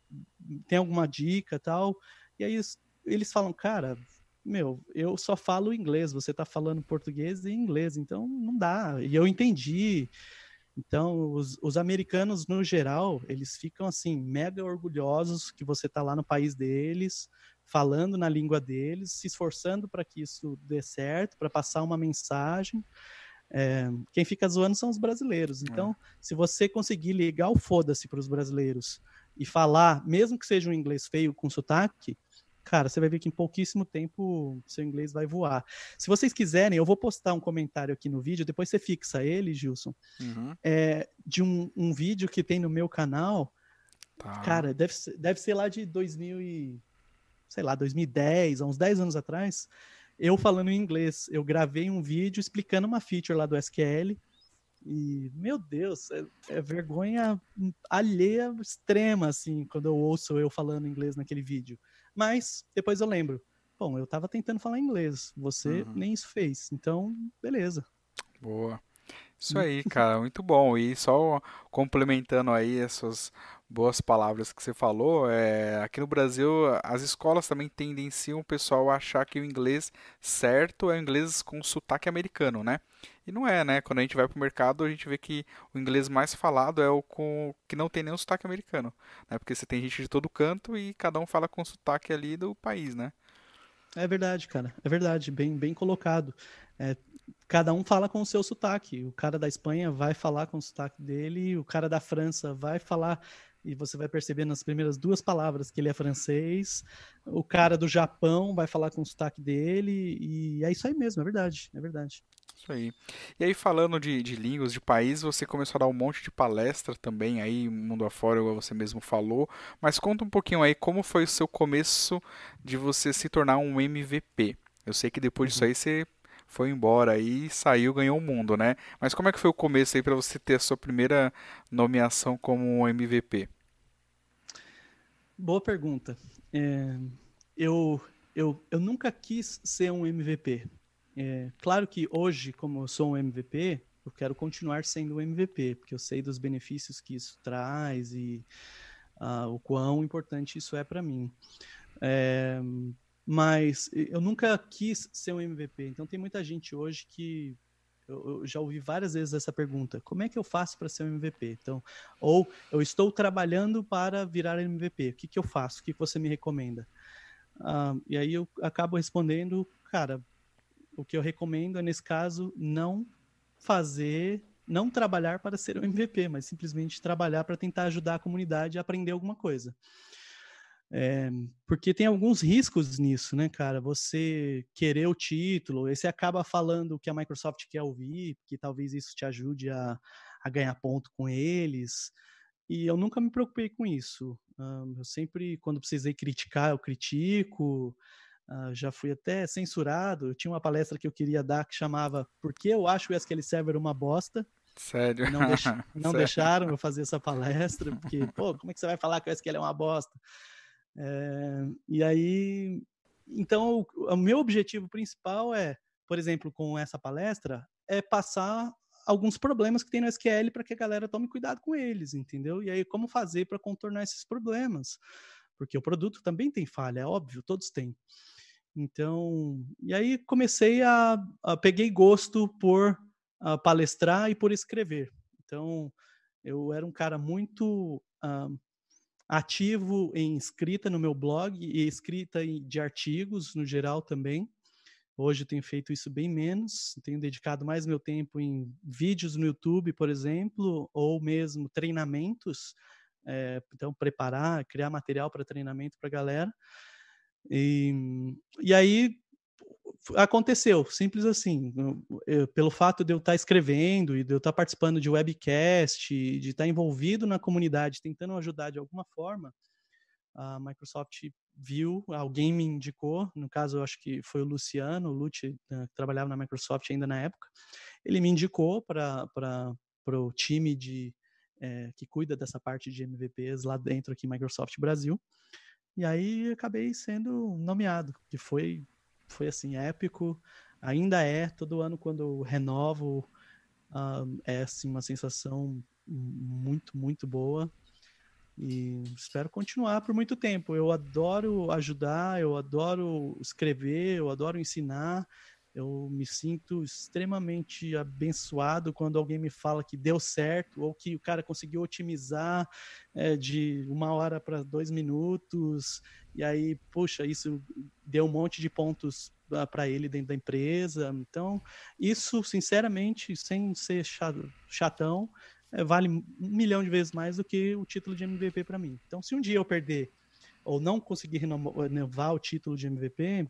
tem alguma dica tal? E aí, eles falam, cara, meu, eu só falo inglês, você tá falando português e inglês, então não dá. E eu entendi. Então, os, os, americanos, no geral, eles ficam assim, mega orgulhosos que você está lá no país deles, falando na língua deles, se esforçando para que isso dê certo, para passar uma mensagem. É, quem fica zoando são os brasileiros. É. Então, é. se você conseguir ligar o foda-se para os brasileiros e falar, mesmo que seja um inglês feio com sotaque, cara, você vai ver que em pouquíssimo tempo seu inglês vai voar. Se vocês quiserem, eu vou postar um comentário aqui no vídeo, depois você fixa ele, Gilson, uhum. é, de um, um, vídeo que tem no meu canal. Tá. Cara, deve ser, deve ser lá de 2000 e, sei lá, 2010, há uns 10 anos atrás, eu falando em inglês. Eu gravei um vídeo explicando uma feature lá do SQL. E, meu Deus, é, é, vergonha alheia extrema, assim, quando eu ouço eu falando inglês naquele vídeo. Mas depois eu lembro, bom, eu tava tentando falar inglês, você uhum. nem isso fez, então, beleza. Boa. Isso aí, cara, muito bom. E só complementando aí essas boas palavras que você falou, é, aqui no Brasil as escolas também tendenciam o pessoal a achar que o inglês certo é o inglês com sotaque americano, né? E não é, né? Quando a gente vai pro mercado, a gente vê que o inglês mais falado é o com que não tem nenhum sotaque americano, né? Porque você tem gente de todo canto e cada um fala com sotaque ali do país, né? É verdade, cara. É verdade, bem, bem colocado. É, cada um fala com o seu sotaque. O cara da Espanha vai falar com o sotaque dele, o cara da França vai falar e você vai perceber nas primeiras duas palavras que ele é francês. O cara do Japão vai falar com o sotaque dele e é isso aí mesmo, é verdade, é verdade. Isso aí. E aí, falando de, de línguas, de país, você começou a dar um monte de palestra também aí, mundo afora, como você mesmo falou. Mas conta um pouquinho aí como foi o seu começo de você se tornar um MVP. Eu sei que depois disso uhum. aí você foi embora aí, saiu, ganhou o mundo, né? Mas como é que foi o começo aí para você ter a sua primeira nomeação como um MVP? Boa pergunta. É, eu, eu, eu nunca quis ser um MVP. É, claro que hoje, como eu sou um MVP, eu quero continuar sendo um MVP, porque eu sei dos benefícios que isso traz e uh, o quão importante isso é para mim. É, mas eu nunca quis ser um MVP. Então tem muita gente hoje que eu, já ouvi várias vezes essa pergunta: como é que eu faço para ser um MVP? Então, ou eu estou trabalhando para virar MVP. O que, que eu faço? O que, que você me recomenda? Uh, e aí eu acabo respondendo, cara, o que eu recomendo é nesse caso não fazer, não trabalhar para ser um MVP, mas simplesmente trabalhar para tentar ajudar a comunidade a aprender alguma coisa. É, porque tem alguns riscos nisso, né, cara? Você querer o título, você acaba falando o que a Microsoft quer ouvir, que talvez isso te ajude a, a ganhar ponto com eles. E eu nunca me preocupei com isso. eu sempre, quando precisei criticar, eu critico. Uh, já fui até censurado. Eu tinha uma palestra que eu queria dar que chamava Por que eu acho o SQL Server uma bosta? Sério? Não, deix... [laughs] não Sério? deixaram eu fazer essa palestra, [laughs] porque, pô, como é que você vai falar que o SQL é uma bosta? É, e aí, então, o, o meu objetivo principal é, por exemplo, com essa palestra, é passar alguns problemas que tem no SQL para que a galera tome cuidado com eles, entendeu? E aí, como fazer para contornar esses problemas? Porque o produto também tem falha, é óbvio, todos têm. Então, e aí comecei a, a peguei gosto por a palestrar e por escrever. Então, eu era um cara muito uh, ativo em escrita no meu blog e escrita de artigos no geral também. Hoje tenho feito isso bem menos, tenho dedicado mais meu tempo em vídeos no YouTube, por exemplo, ou mesmo treinamentos. É, então, preparar, criar material para treinamento para a galera. E, e aí aconteceu, simples assim. Eu, pelo fato de eu estar escrevendo e de eu estar participando de webcast, de estar envolvido na comunidade, tentando ajudar de alguma forma, a Microsoft viu, alguém me indicou, no caso eu acho que foi o Luciano, o Lute, né, que trabalhava na Microsoft ainda na época, ele me indicou para o time de, é, que cuida dessa parte de MVPs lá dentro aqui Microsoft Brasil, e aí acabei sendo nomeado, que foi foi assim épico, ainda é todo ano quando renovo uh, é assim uma sensação muito muito boa e espero continuar por muito tempo. Eu adoro ajudar, eu adoro escrever, eu adoro ensinar. Eu me sinto extremamente abençoado quando alguém me fala que deu certo ou que o cara conseguiu otimizar é, de uma hora para dois minutos. E aí, puxa, isso deu um monte de pontos para ele dentro da empresa. Então, isso, sinceramente, sem ser chatão, é, vale um milhão de vezes mais do que o título de MVP para mim. Então, se um dia eu perder ou não conseguir renovar o título de MVP,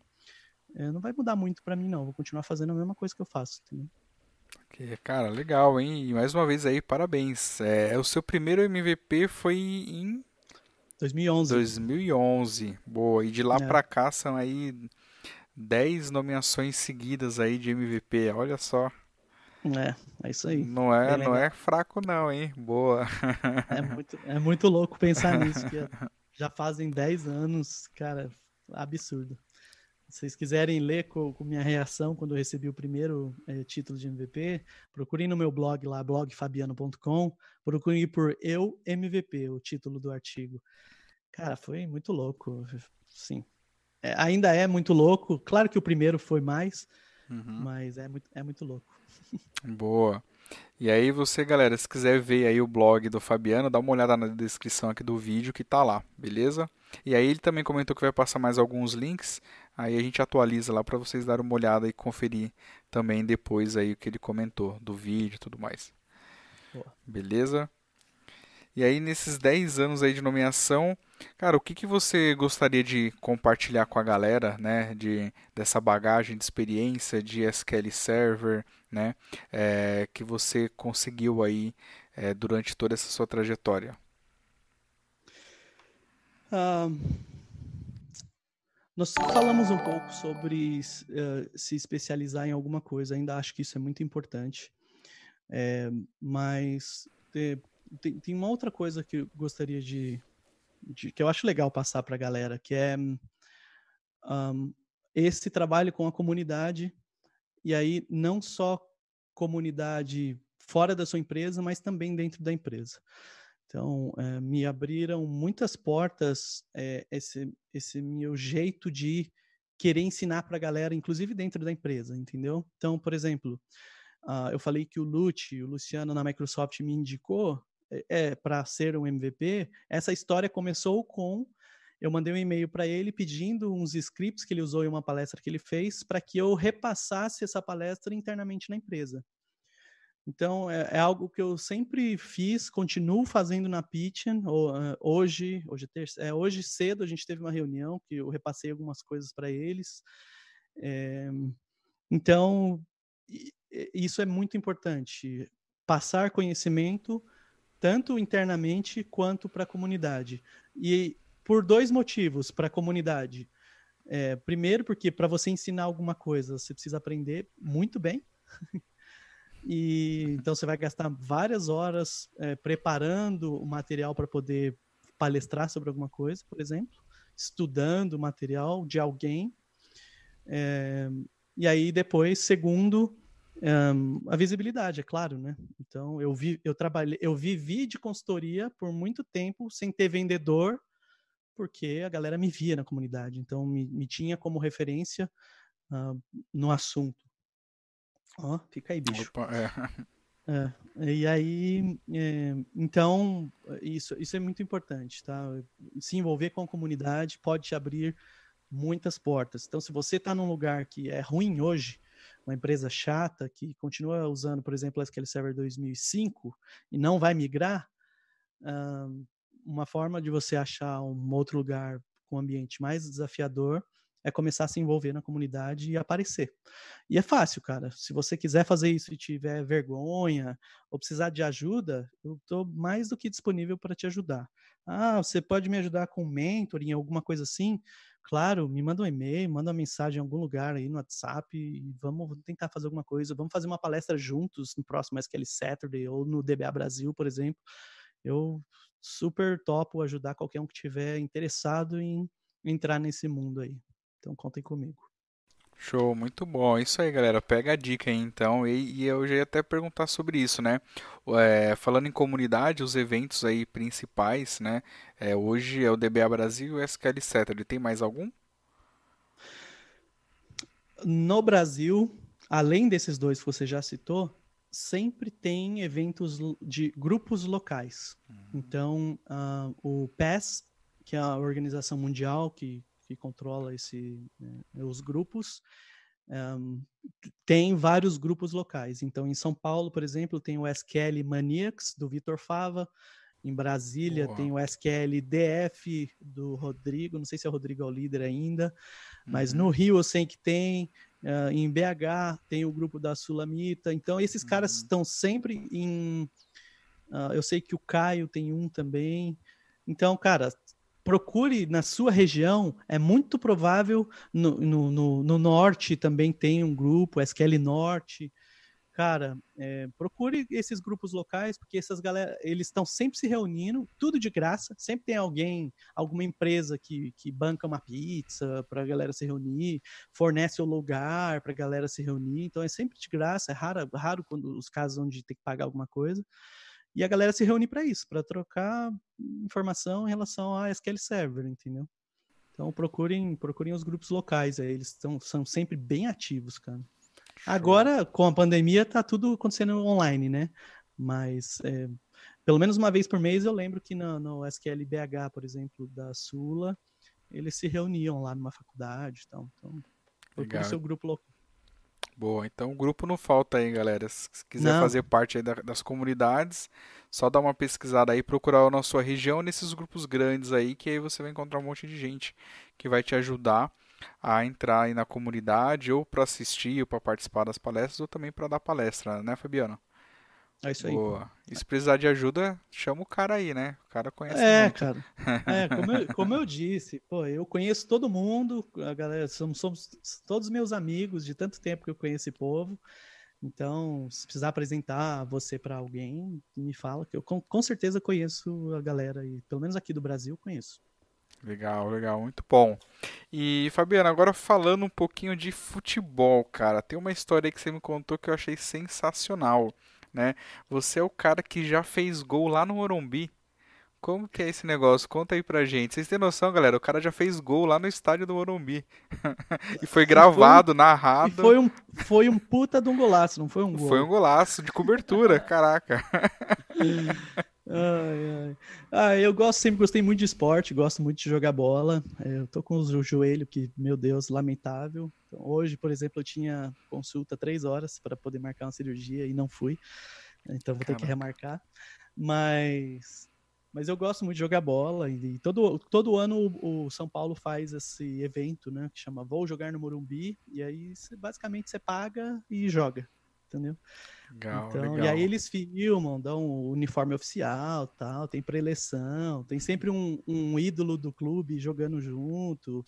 é, não vai mudar muito para mim, não. Vou continuar fazendo a mesma coisa que eu faço, entendeu? cara, legal, hein? E mais uma vez aí, parabéns. É, o seu primeiro MVP foi em 2011. 2011. Boa. E de lá é. para cá são aí 10 nomeações seguidas aí de MVP. Olha só. É, é isso aí. Não é, não é fraco não, hein? Boa. É muito, é muito louco pensar nisso, [laughs] já fazem 10 anos, cara, absurdo. Se vocês quiserem ler com, com, minha reação quando eu recebi o primeiro é, título de MVP, procurem no meu blog lá, blogfabiano.com, procurem por Eu MVP, o título do artigo. Cara, foi muito louco, sim. É, ainda é muito louco. Claro que o primeiro foi mais, uhum. mas é muito, é muito louco. [laughs] Boa. E aí você, galera, se quiser ver aí o blog do Fabiano, dá uma olhada na descrição aqui do vídeo que tá lá, beleza? E aí ele também comentou que vai passar mais alguns links, aí a gente atualiza lá para vocês darem uma olhada e conferir também depois aí o que ele comentou do vídeo e tudo mais. Boa. Beleza? E aí nesses 10 anos aí de nomeação, cara, o que, que você gostaria de compartilhar com a galera, né, de, dessa bagagem de experiência de SQL Server, né, é, que você conseguiu aí é, durante toda essa sua trajetória? Nós falamos um pouco sobre uh, se especializar em alguma coisa, ainda acho que isso é muito importante, é, mas tem, tem uma outra coisa que eu gostaria de, de que eu acho legal passar para a galera, que é um, esse trabalho com a comunidade, e aí não só comunidade fora da sua empresa, mas também dentro da empresa. Então, é, me abriram muitas portas é, esse, esse meu jeito de querer ensinar para a galera, inclusive dentro da empresa, entendeu? Então, por exemplo, uh, eu falei que o Lute, o Luciano na Microsoft me indicou é, é para ser um MVP, essa história começou com eu mandei um e-mail para ele pedindo uns scripts que ele usou em uma palestra que ele fez para que eu repassasse essa palestra internamente na empresa. Então, é, é, algo que eu sempre fiz, continuo fazendo na Pitchen. Uh, hoje, hoje, é terça, é, hoje cedo a gente teve uma reunião que eu repassei algumas coisas para eles. É, então, isso é muito importante. Passar conhecimento tanto internamente quanto para a comunidade. E por dois motivos para a comunidade. É, primeiro, porque para você ensinar alguma coisa, você precisa aprender muito bem. [laughs] e então você vai gastar várias horas é, preparando o material para poder palestrar sobre alguma coisa, por exemplo, estudando o material de alguém. É, e aí depois, segundo, um, a visibilidade, é claro, né? Então eu vi, eu trabalhei, eu vivi de consultoria por muito tempo sem ter vendedor, porque a galera me via na comunidade, então me, me tinha como referência uh, no assunto. Ó, fica aí, bicho. Opa, é. [laughs] É, e aí, é, então, isso, isso é muito importante, tá? Se envolver com a comunidade pode te abrir muitas portas. Então, se você está num lugar que é ruim hoje, uma empresa chata que continua usando, por exemplo, SQL Server 2005 e não vai migrar, uma forma de você achar um outro lugar com um ambiente mais desafiador é começar a se envolver na comunidade e aparecer. E é fácil, cara. Se você quiser fazer isso e tiver vergonha ou precisar de ajuda, eu estou mais do que disponível para te ajudar. Ah, você pode me ajudar com mentoring, alguma coisa assim? Claro, me manda um e-mail, manda uma mensagem em algum lugar aí no WhatsApp e vamos tentar fazer alguma coisa. Vamos fazer uma palestra juntos no próximo SQL Saturday ou no DBA Brasil, por exemplo. Eu super topo ajudar qualquer um que tiver interessado em entrar nesse mundo aí. Então contem comigo. Show, muito bom. Isso aí, galera. Pega a dica aí, então. E, e eu já ia até perguntar sobre isso, né? É, falando em comunidade, os eventos aí principais, né? É, hoje é o DBA Brasil e o SQL Saturday. Tem mais algum? No Brasil, além desses dois que você já citou, sempre tem eventos de grupos locais. Uhum. Então, uh, o PES, que é a organização mundial que que controla esse, né, os grupos, um, tem vários grupos locais. Então, em São Paulo, por exemplo, tem o SQL Maniacs, do Vitor Fava. Em Brasília Boa. tem o SQL DF, do Rodrigo. Não sei se é o Rodrigo é o líder ainda. Mas uhum. no Rio eu sei que tem. Uh, em BH tem o grupo da Sulamita. Então, esses uhum. caras estão sempre em... Uh, eu sei que o Caio tem um também. Então, cara, procure na sua região, é muito provável, no, no, no, no norte também tem um grupo, SQL Norte, cara, é, procure esses grupos locais, porque essas galera, eles estão sempre se reunindo, tudo de graça, sempre tem alguém, alguma empresa que, que banca uma pizza para a galera se reunir, fornece o lugar para a galera se reunir, então é sempre de graça, é raro, raro quando os casos onde tem que pagar alguma coisa. E a galera se reúne para isso, para trocar informação em relação a SQL Server, entendeu? Então procurem, procurem os grupos locais, aí, eles tão, são sempre bem ativos, cara. Agora, com a pandemia, tá tudo acontecendo online, né? Mas é, pelo menos uma vez por mês eu lembro que no, no SQL BH, por exemplo, da Sula, eles se reuniam lá numa faculdade e tal. Então, procure o seu grupo local. Boa, então o grupo não falta aí, galera. Se quiser não. fazer parte da, das comunidades, só dá uma pesquisada aí, procurar na sua região, nesses grupos grandes aí, que aí você vai encontrar um monte de gente que vai te ajudar a entrar aí na comunidade, ou para assistir, ou para participar das palestras, ou também para dar palestra, né, Fabiano? É isso aí. Boa. E se precisar de ajuda, chama o cara aí, né? O cara conhece É, muito. cara. [laughs] É, como eu, como eu disse, pô, eu conheço todo mundo, a galera, somos, somos todos meus amigos de tanto tempo que eu conheço esse povo. Então, se precisar apresentar você para alguém, me fala, que eu com, com certeza conheço a galera, e pelo menos aqui do Brasil, conheço. Legal, legal, muito bom. E Fabiana, agora falando um pouquinho de futebol, cara, tem uma história aí que você me contou que eu achei sensacional né? Você é o cara que já fez gol lá no Morumbi. Como que é esse negócio? Conta aí pra gente. Vocês têm noção, galera? O cara já fez gol lá no estádio do Morumbi. [laughs] e foi gravado, foi, narrado. foi, um, foi um puta de um golaço, não foi um gol. Foi um golaço de cobertura, caraca. [laughs] Ai, ai. Ah, eu gosto, sempre gostei muito de esporte, gosto muito de jogar bola. É, eu tô com o joelho que, meu Deus, lamentável. Então, hoje, por exemplo, eu tinha consulta três horas para poder marcar uma cirurgia e não fui. Então vou ter que remarcar. Mas, mas eu gosto muito de jogar bola e, todo, todo ano o, o, São Paulo faz esse evento, né, que chama Vou Jogar no Morumbi. E aí, basicamente, você paga e joga entendeu? Legal, então, legal. E aí eles filmam, dão o uniforme oficial, tal, tem pré-eleição, tem sempre um, um, ídolo do clube jogando junto.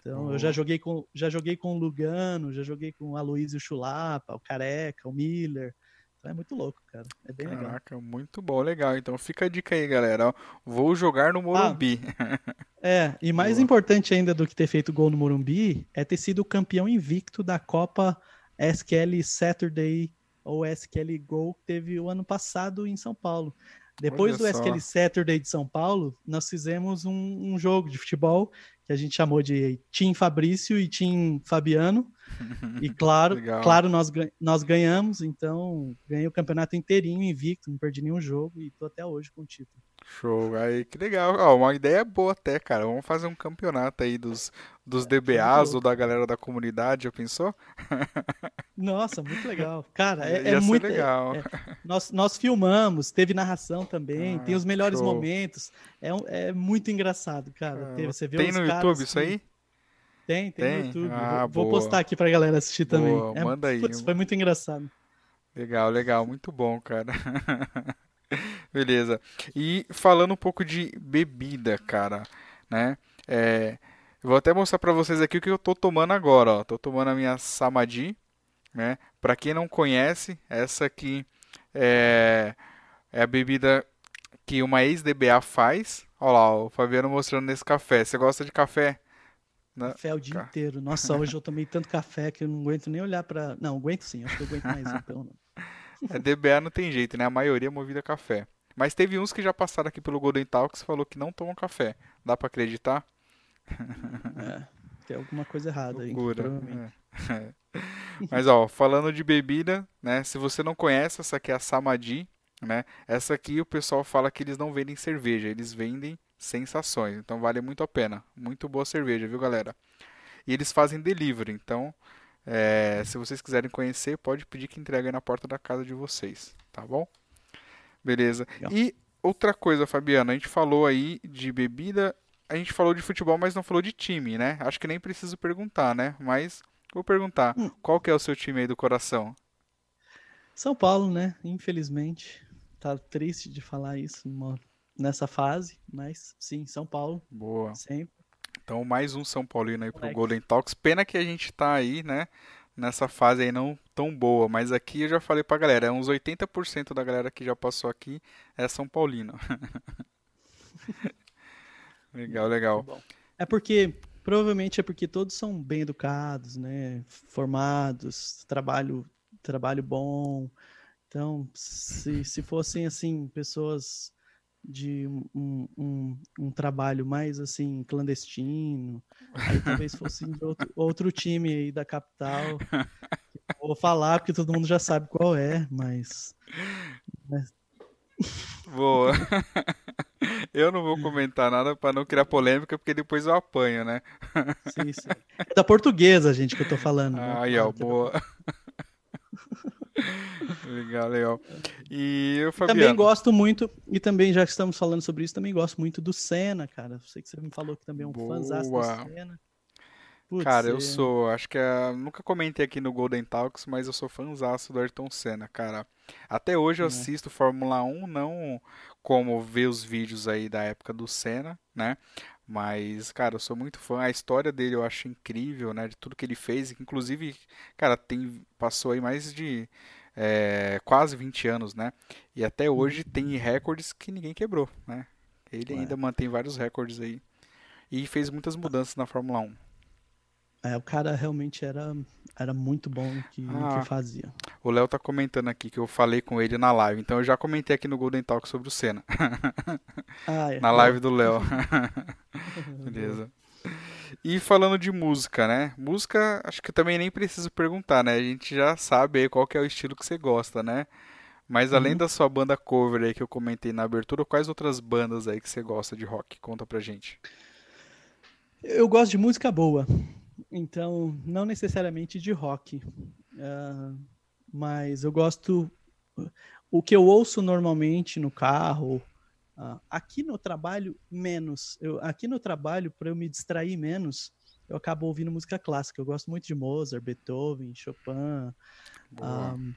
Então, oh. eu já joguei com já joguei com o Lugano, já joguei com o Aloysio Chulapa, o Careca, o Miller. Então é muito louco, cara. É bem Caraca, legal. Caraca, muito bom, legal. Então fica a dica aí, galera. Vou jogar no Morumbi. Ah, [laughs] é, e mais Boa. importante ainda do que ter feito gol no Morumbi é ter sido campeão invicto da Copa SQL Saturday ou SQL Go teve o ano passado em São Paulo. Depois Olha do só. SQL Saturday de São Paulo, nós fizemos um, um, jogo de futebol que a gente chamou de Team Fabrício e Team Fabiano. [laughs] E claro, claro nós, nós ganhamos, então ganhei o campeonato inteirinho invicto, não perdi nenhum jogo e tô até hoje com o título. Show, aí que legal. Ó, uma ideia boa até, cara. Vamos fazer um campeonato aí dos, dos é, DBAs ou da galera da comunidade, já pensou? [laughs] Nossa, muito legal. Cara, é, é muito legal. É, nós, nós filmamos, teve narração também, ah, tem os melhores show. momentos. É, é muito engraçado, cara. Ah, você vê tem no YouTube isso aí? Tem, tem, tem, no YouTube. Ah, vou, vou, postar aqui pra galera assistir boa, também. É, manda aí. Putz, foi muito engraçado. Legal, legal, muito bom, cara. [laughs] [laughs] Beleza. E falando um pouco de bebida, cara, né? É, vou até mostrar para vocês aqui o que eu tô tomando agora, ó. Tô tomando a minha Samadhi, né? Para quem não conhece, essa aqui é, é a bebida que uma ex-DBA faz. Olha lá, o Fabiano mostrando nesse café. Você gosta de café? Café o dia Ca... inteiro. Nossa, hoje eu tomei tanto café que eu não aguento nem olhar para. Não, aguento sim, acho que eu aguento mais um, pelo menos. É, DBA não tem jeito, né? A maioria é movida a café. Mas teve uns que já passaram aqui pelo Golden Talks falou que não tomam café. Dá para acreditar? É, tem alguma coisa errada aí. Provavelmente. É. [laughs] Mas ó, falando de bebida, né? Se você não conhece, essa aqui é a Samadhi, né? Essa aqui o pessoal fala que eles não vendem cerveja, eles vendem sensações. Então vale muito a pena. Muito boa cerveja, viu, galera? E eles fazem delivery, então é, se vocês quiserem conhecer, pode pedir que entregue na porta da casa de vocês, tá bom? Beleza. E outra coisa, Fabiana, a gente falou aí de bebida, a gente falou de futebol, mas não falou de time, né? Acho que nem preciso perguntar, né? Mas vou perguntar, hum. qual que é o seu time aí do coração? São Paulo, né? Infelizmente. Tá triste de falar isso nessa fase, mas sim, São Paulo. Boa. Sempre. Então, mais um São Paulino aí pro Golden Talks. Pena que a gente tá aí, né? nessa fase aí não tão boa, mas aqui eu já falei pra galera, é uns 80% da galera que já passou aqui é São Paulino. [laughs] legal, legal. É porque provavelmente é porque todos são bem educados, né? Formados, trabalho, trabalho bom. Então, se, se fossem assim pessoas de um, um, um, trabalho mais assim clandestino, aí talvez fosse de outro, [laughs] outro time aí da capital. Vou falar porque todo mundo já sabe qual é, mas. Né? Boa. [laughs] Eu não vou comentar nada para não criar polêmica, porque depois eu apanho, né? Sim, sim. É da portuguesa, gente, que eu tô falando. Né? Aí, ó, boa. [laughs] [laughs] legal, legal. E eu. Também gosto muito, e também, já que estamos falando sobre isso, também gosto muito do Senna, cara. Sei que você me falou que também é um fãzão do Senna. Putz, cara, eu é... sou, acho que é, nunca comentei aqui no Golden Talks, mas eu sou fãzaço do Ayrton Senna, cara. Até hoje eu é. assisto Fórmula 1, não como ver os vídeos aí da época do Senna, né? Mas, cara, eu sou muito fã. A história dele eu acho incrível, né? De tudo que ele fez. Inclusive, cara, tem, passou aí mais de é, quase 20 anos, né? E até hoje tem recordes que ninguém quebrou, né? Ele ainda mantém vários recordes aí. E fez muitas mudanças na Fórmula 1. É, o cara realmente era, era muito bom no que, ah, que fazia. O Léo tá comentando aqui que eu falei com ele na live, então eu já comentei aqui no Golden Talk sobre o Senna. [laughs] Ah, é. na live do Léo. [laughs] Beleza. E falando de música, né? Música, acho que também nem preciso perguntar, né? A gente já sabe aí qual que é o estilo que você gosta, né? Mas além uhum. da sua banda cover aí que eu comentei na abertura, quais outras bandas aí que você gosta de rock? Conta pra gente. Eu gosto de música boa. Então, não necessariamente de rock. Uh, mas eu gosto. O que eu ouço normalmente no carro, uh, aqui no trabalho, menos. Eu, aqui no trabalho, para eu me distrair menos, eu acabo ouvindo música clássica. Eu gosto muito de Mozart, Beethoven, Chopin. Um,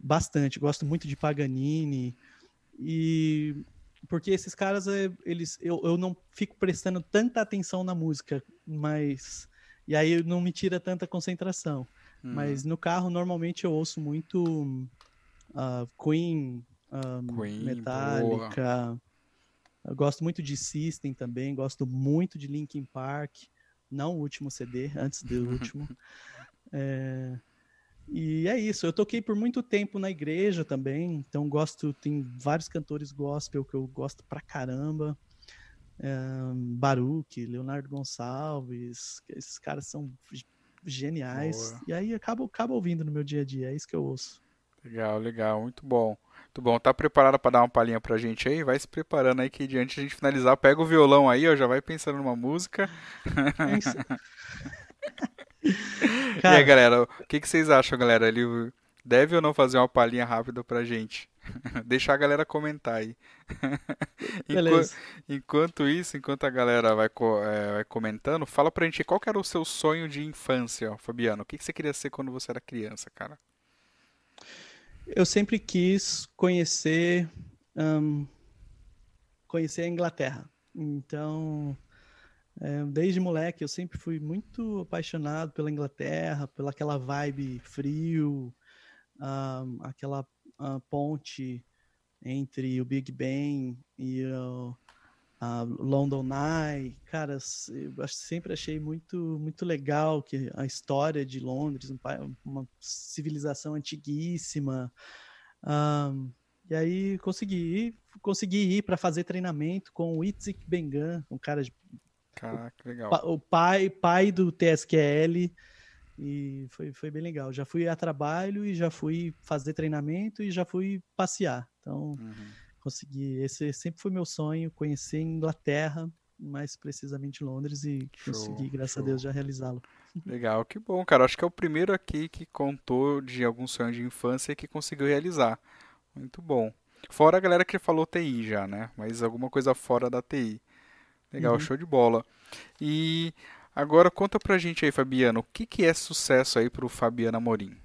bastante. Gosto muito de Paganini. E porque esses caras, é, eles, eu, eu não fico prestando tanta atenção na música, mas e aí não me tira tanta concentração. Hum. Mas no carro, normalmente eu ouço muito uh, Queen, um, Queen, Metallica. Gosto muito de System também, gosto muito de Linkin Park. Não o último CD, antes do [laughs] último. É... E é isso, eu toquei por muito tempo na igreja também, então gosto, tem vários cantores gospel que eu gosto pra caramba um, Baruch, Leonardo Gonçalves, esses caras são geniais. Boa. E aí acabo, acabo ouvindo no meu dia a dia, é isso que eu ouço. Legal, legal, muito bom. Muito bom. Tá preparado para dar uma palhinha pra gente aí? Vai se preparando aí que diante a gente finalizar, pega o violão aí, ó, já vai pensando numa música. Cara, [laughs] e aí, galera, o que, que vocês acham, galera? Ele deve ou não fazer uma palhinha rápida pra gente? [laughs] Deixar a galera comentar aí. [laughs] Beleza. enquanto, isso, enquanto a galera vai, é, vai, comentando, fala pra gente qual era o seu sonho de infância, Fabiano. O que, que você queria ser quando você era criança, cara? Eu sempre quis conhecer um, conhecer a Inglaterra. Então, é, desde moleque, eu sempre fui muito apaixonado pela Inglaterra, pela aquela vibe frio, um, aquela uh, ponte entre o Big Ben e o London Eye. Cara, eu sempre achei muito, muito legal que a história de Londres, uma civilização antiguíssima. Um, e aí consegui ir, consegui ir para fazer treinamento com o Itzik Bengan, um cara de Caraca, legal. O pai, pai do TSQL, e foi, foi bem legal. Já fui a trabalho e já fui fazer treinamento e já fui passear. Então, uhum. consegui. Esse sempre foi meu sonho, conhecer Inglaterra, mais precisamente Londres, e show, consegui, graças show. a Deus, já realizá-lo. [laughs] Legal, que bom, cara. Acho que é o primeiro aqui que contou de algum sonho de infância que conseguiu realizar. Muito bom. Fora a galera que falou TI já, né? Mas alguma coisa fora da TI. Legal, uhum. show de bola. E Agora conta pra gente aí, Fabiano, o que, que é sucesso aí pro Fabiano Amorim?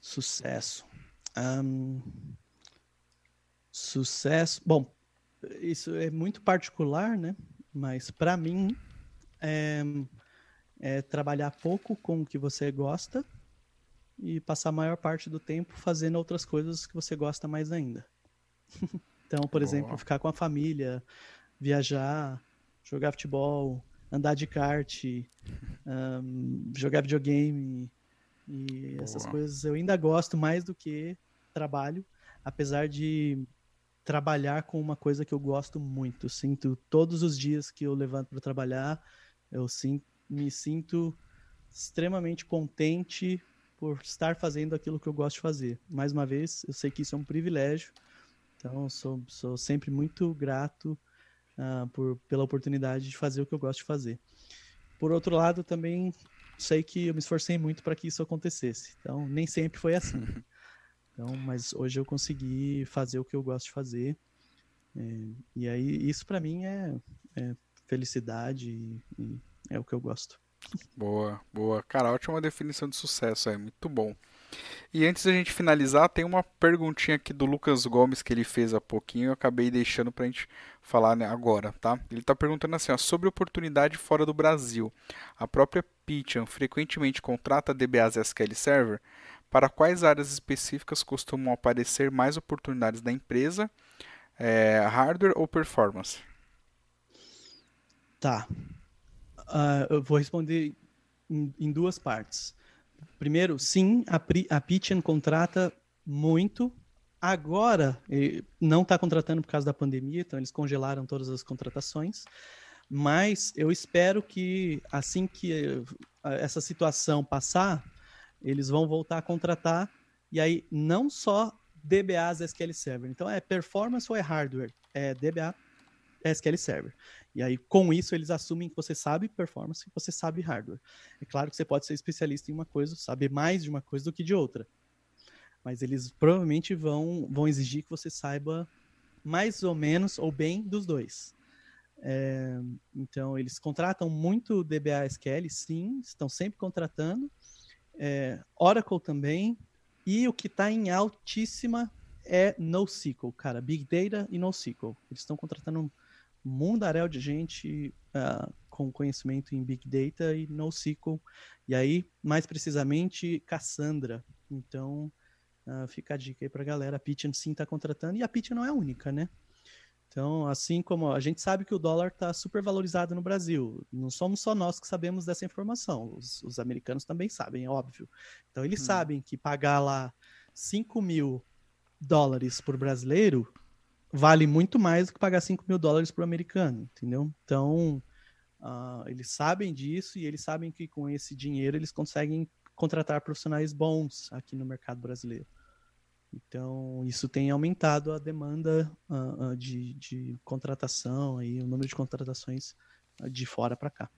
Sucesso. Um, sucesso. Bom, isso é muito particular, né? Mas para mim, é, é trabalhar pouco com o que você gosta e passar a maior parte do tempo fazendo outras coisas que você gosta mais ainda. [laughs] então, por Boa. exemplo, ficar com a família, viajar, jogar futebol, andar de kart, um, jogar videogame e Boa. essas coisas eu ainda gosto mais do que trabalho, apesar de trabalhar com uma coisa que eu gosto muito. Sinto todos os dias que eu levanto para trabalhar, eu sinto, me sinto extremamente contente por estar fazendo aquilo que eu gosto de fazer. Mais uma vez, eu sei que isso é um privilégio, então sou, sou sempre muito grato uh, por, pela oportunidade de fazer o que eu gosto de fazer. Por outro lado, também sei que eu me esforcei muito para que isso acontecesse. Então, nem sempre foi assim. [laughs] Então, mas hoje eu consegui fazer o que eu gosto de fazer. É, e aí, isso para mim é, é felicidade e, e, é o que eu gosto. Boa, boa. Cara, ótima definição de sucesso, é muito bom. E antes da gente finalizar, tem uma perguntinha aqui do Lucas Gomes que ele fez há pouquinho, eu acabei deixando pra gente falar né, agora, tá? Ele tá perguntando assim, ó, sobre oportunidade fora do Brasil. A própria Pitchan frequentemente contrata DBAs SQL Server? Para quais áreas específicas costumam aparecer mais oportunidades da empresa? É, hardware ou performance? Tá. Uh, eu vou responder em, em duas partes. Primeiro, sim, a, a Pitchen contrata muito. Agora, não está contratando por causa da pandemia, então eles congelaram todas as contratações. Mas eu espero que, assim que eh, essa situação passar, eles vão voltar a contratar. E aí, não só DBAs SQL Server. Então, é performance ou é hardware? É DBA SQL Server. E aí, com isso, eles assumem que você sabe performance e você sabe hardware. É claro que você pode ser especialista em uma coisa, saber mais de uma coisa do que de outra. Mas eles provavelmente vão, vão exigir que você saiba mais ou menos ou bem dos dois. É, então, eles contratam muito DBA SQL, sim, estão sempre contratando. É, Oracle também. E o que está em altíssima é NoSQL, cara. Big Data e NoSQL. Eles estão contratando mundaréu de gente uh, com conhecimento em Big Data e NoSQL. E aí, mais precisamente, Cassandra. Então, uh, fica a dica aí para a galera. A Pitch sim está contratando e a Pitch não é a única, né? Então, assim como a gente sabe que o dólar está super valorizado no Brasil, não somos só nós que sabemos dessa informação, os, os americanos também sabem, é óbvio. Então, eles hum. sabem que pagar lá 5 mil dólares por brasileiro vale muito mais do que pagar 5 mil dólares para o americano, entendeu? Então, uh, eles sabem disso e eles sabem que com esse dinheiro eles conseguem contratar profissionais bons aqui no mercado brasileiro. Então, isso tem aumentado a demanda uh, uh, de, de contratação, e o número de contratações de fora para cá.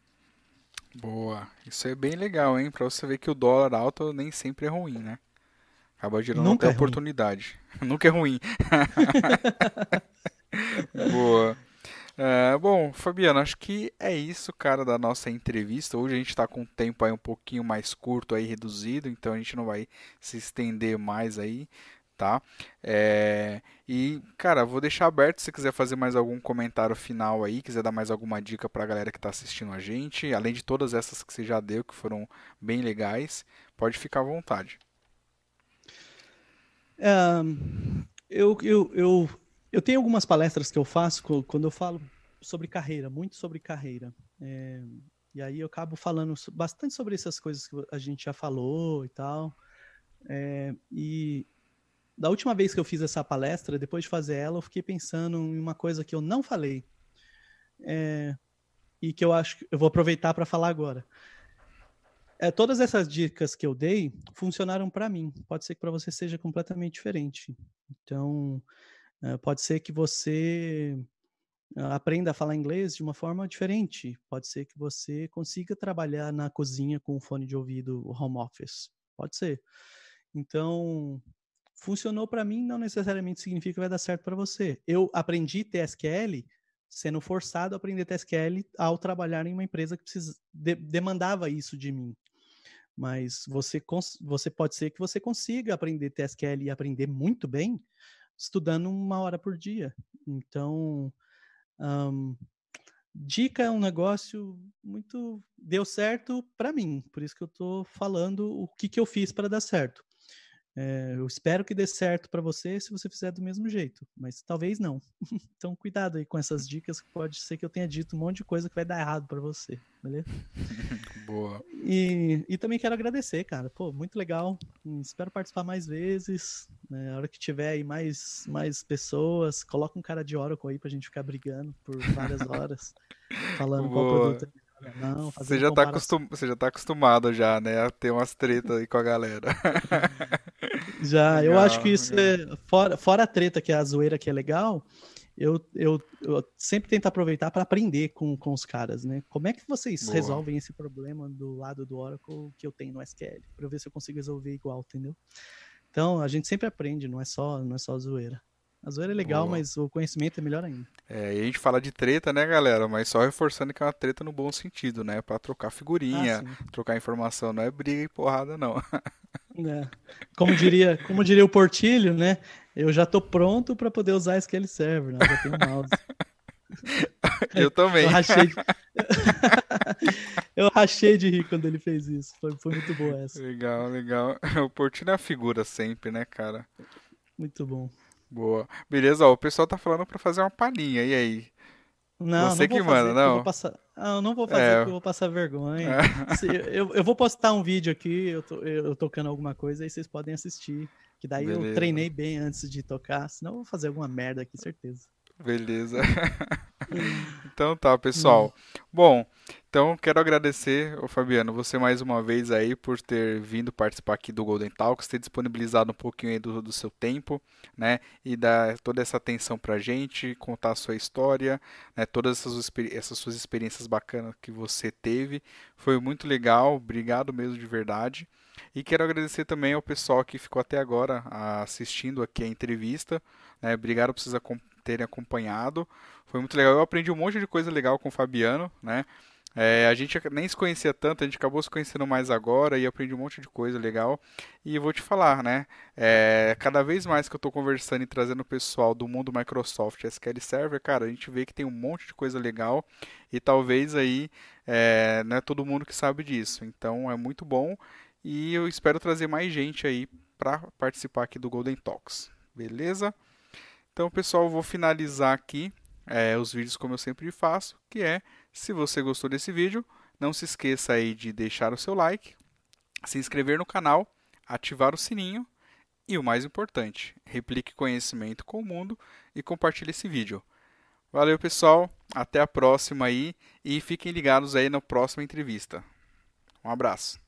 Boa, isso é bem legal, hein? Para você ver que o dólar alto nem sempre é ruim, né? Acaba gerando Nunca até é oportunidade. [laughs] Nunca é ruim. [laughs] Boa. É, bom, Fabiano, acho que é isso, cara, da nossa entrevista. Hoje a gente está com o tempo aí um pouquinho mais curto aí, reduzido, então a gente não vai se estender mais aí, tá? É, e, cara, vou deixar aberto se quiser fazer mais algum comentário final aí, quiser dar mais alguma dica para a galera que está assistindo a gente, além de todas essas que você já deu, que foram bem legais, pode ficar à vontade eu, eu, eu, eu tenho algumas palestras que eu faço quando eu falo sobre carreira, muito sobre carreira. É, e aí eu acabo falando bastante sobre essas coisas que a gente já falou e tal. É, e da última vez que eu fiz essa palestra, depois de fazer ela, eu fiquei pensando em uma coisa que eu não falei. É, e que eu acho que eu vou aproveitar para falar agora é, todas essas dicas que eu dei funcionaram para mim. Pode ser que para você seja completamente diferente. Então, é, pode ser que você ah, aprenda a falar inglês de uma forma diferente. Pode ser que você consiga trabalhar na cozinha com fone de ouvido home office. Pode ser. Então, funcionou para mim não necessariamente significa que vai dar certo para você. Eu aprendi TSQL sendo forçado a aprender TSQL ao trabalhar em uma empresa que precisa, de, demandava isso de mim mas você, você pode ser que você consiga aprender TSQL e aprender muito bem estudando uma hora por dia. Então, um, dica é um negócio muito deu certo para mim, por isso que eu estou falando o que, que eu fiz para dar certo. É, eu espero que dê certo para você se você fizer do mesmo jeito, mas talvez não. [laughs] então, cuidado aí com essas dicas, que pode ser que eu tenha dito um monte de coisa que vai dar errado para você, beleza? [laughs] Boa. E, e também quero agradecer, cara. Pô, muito legal. Espero participar mais vezes. Né? A hora que tiver aí mais, mais pessoas, coloca um cara de Oracle aí pra gente ficar brigando por várias [laughs] horas, falando Boa. qual produto é não, você já, tá acostum... você já tá acostumado já, né? A ter umas tretas aí com a galera. Já, legal, eu acho que isso legal. é. Fora, fora a treta, que é a zoeira que é legal, eu, eu, eu sempre tento aproveitar para aprender com, com os caras, né? Como é que vocês Boa. resolvem esse problema do lado do Oracle que eu tenho no SQL? Para ver se eu consigo resolver igual, entendeu? Então, a gente sempre aprende, não é só, não é só zoeira. A zoeira é legal, Boa. mas o conhecimento é melhor ainda. É, e a gente fala de treta, né, galera? Mas só reforçando que é uma treta no bom sentido, né? Pra trocar figurinha, ah, trocar informação, não é briga e porrada, não. [laughs] É. Como diria, como diria o Portilho, né? Eu já tô pronto para poder usar SQL Server, né? Eu já tenho mouse. [laughs] Eu também. Eu rachei, de... [laughs] eu rachei de rir quando ele fez isso. Foi, foi muito boa essa. Legal, legal. O Portilho é a figura sempre, né, cara? Muito bom. Boa. Beleza, ó, o pessoal tá falando para fazer uma palhinha. E aí? Não, Você não que manda, não. Eu, passar... ah, eu não vou fazer é. porque eu vou passar vergonha. [laughs] Eu, eu vou postar um vídeo aqui, eu, to, eu tocando alguma coisa, aí vocês podem assistir. Que daí Beleza. eu treinei bem antes de tocar, senão eu vou fazer alguma merda aqui, certeza. Beleza. [laughs] então tá, pessoal. Hum. Bom, então quero agradecer, ô Fabiano, você mais uma vez aí por ter vindo participar aqui do Golden Talks, ter disponibilizado um pouquinho aí do, do seu tempo, né? E dar toda essa atenção pra gente, contar a sua história, né? Todas essas, essas suas experiências bacanas que você teve. Foi muito legal, obrigado mesmo de verdade. E quero agradecer também ao pessoal que ficou até agora assistindo aqui a entrevista. Né? Obrigado por vocês terem acompanhado. Foi muito legal. Eu aprendi um monte de coisa legal com o Fabiano, né? É, a gente nem se conhecia tanto, a gente acabou se conhecendo mais agora e aprendi um monte de coisa legal. E vou te falar, né? É, cada vez mais que eu estou conversando e trazendo o pessoal do mundo Microsoft SQL Server, cara, a gente vê que tem um monte de coisa legal e talvez aí é, não é todo mundo que sabe disso. Então é muito bom e eu espero trazer mais gente aí para participar aqui do Golden Talks. Beleza? Então, pessoal, eu vou finalizar aqui é, os vídeos como eu sempre faço, que é, se você gostou desse vídeo, não se esqueça aí de deixar o seu like, se inscrever no canal, ativar o sininho e o mais importante, replique conhecimento com o mundo e compartilhe esse vídeo. Valeu, pessoal, até a próxima aí e fiquem ligados aí na próxima entrevista. Um abraço.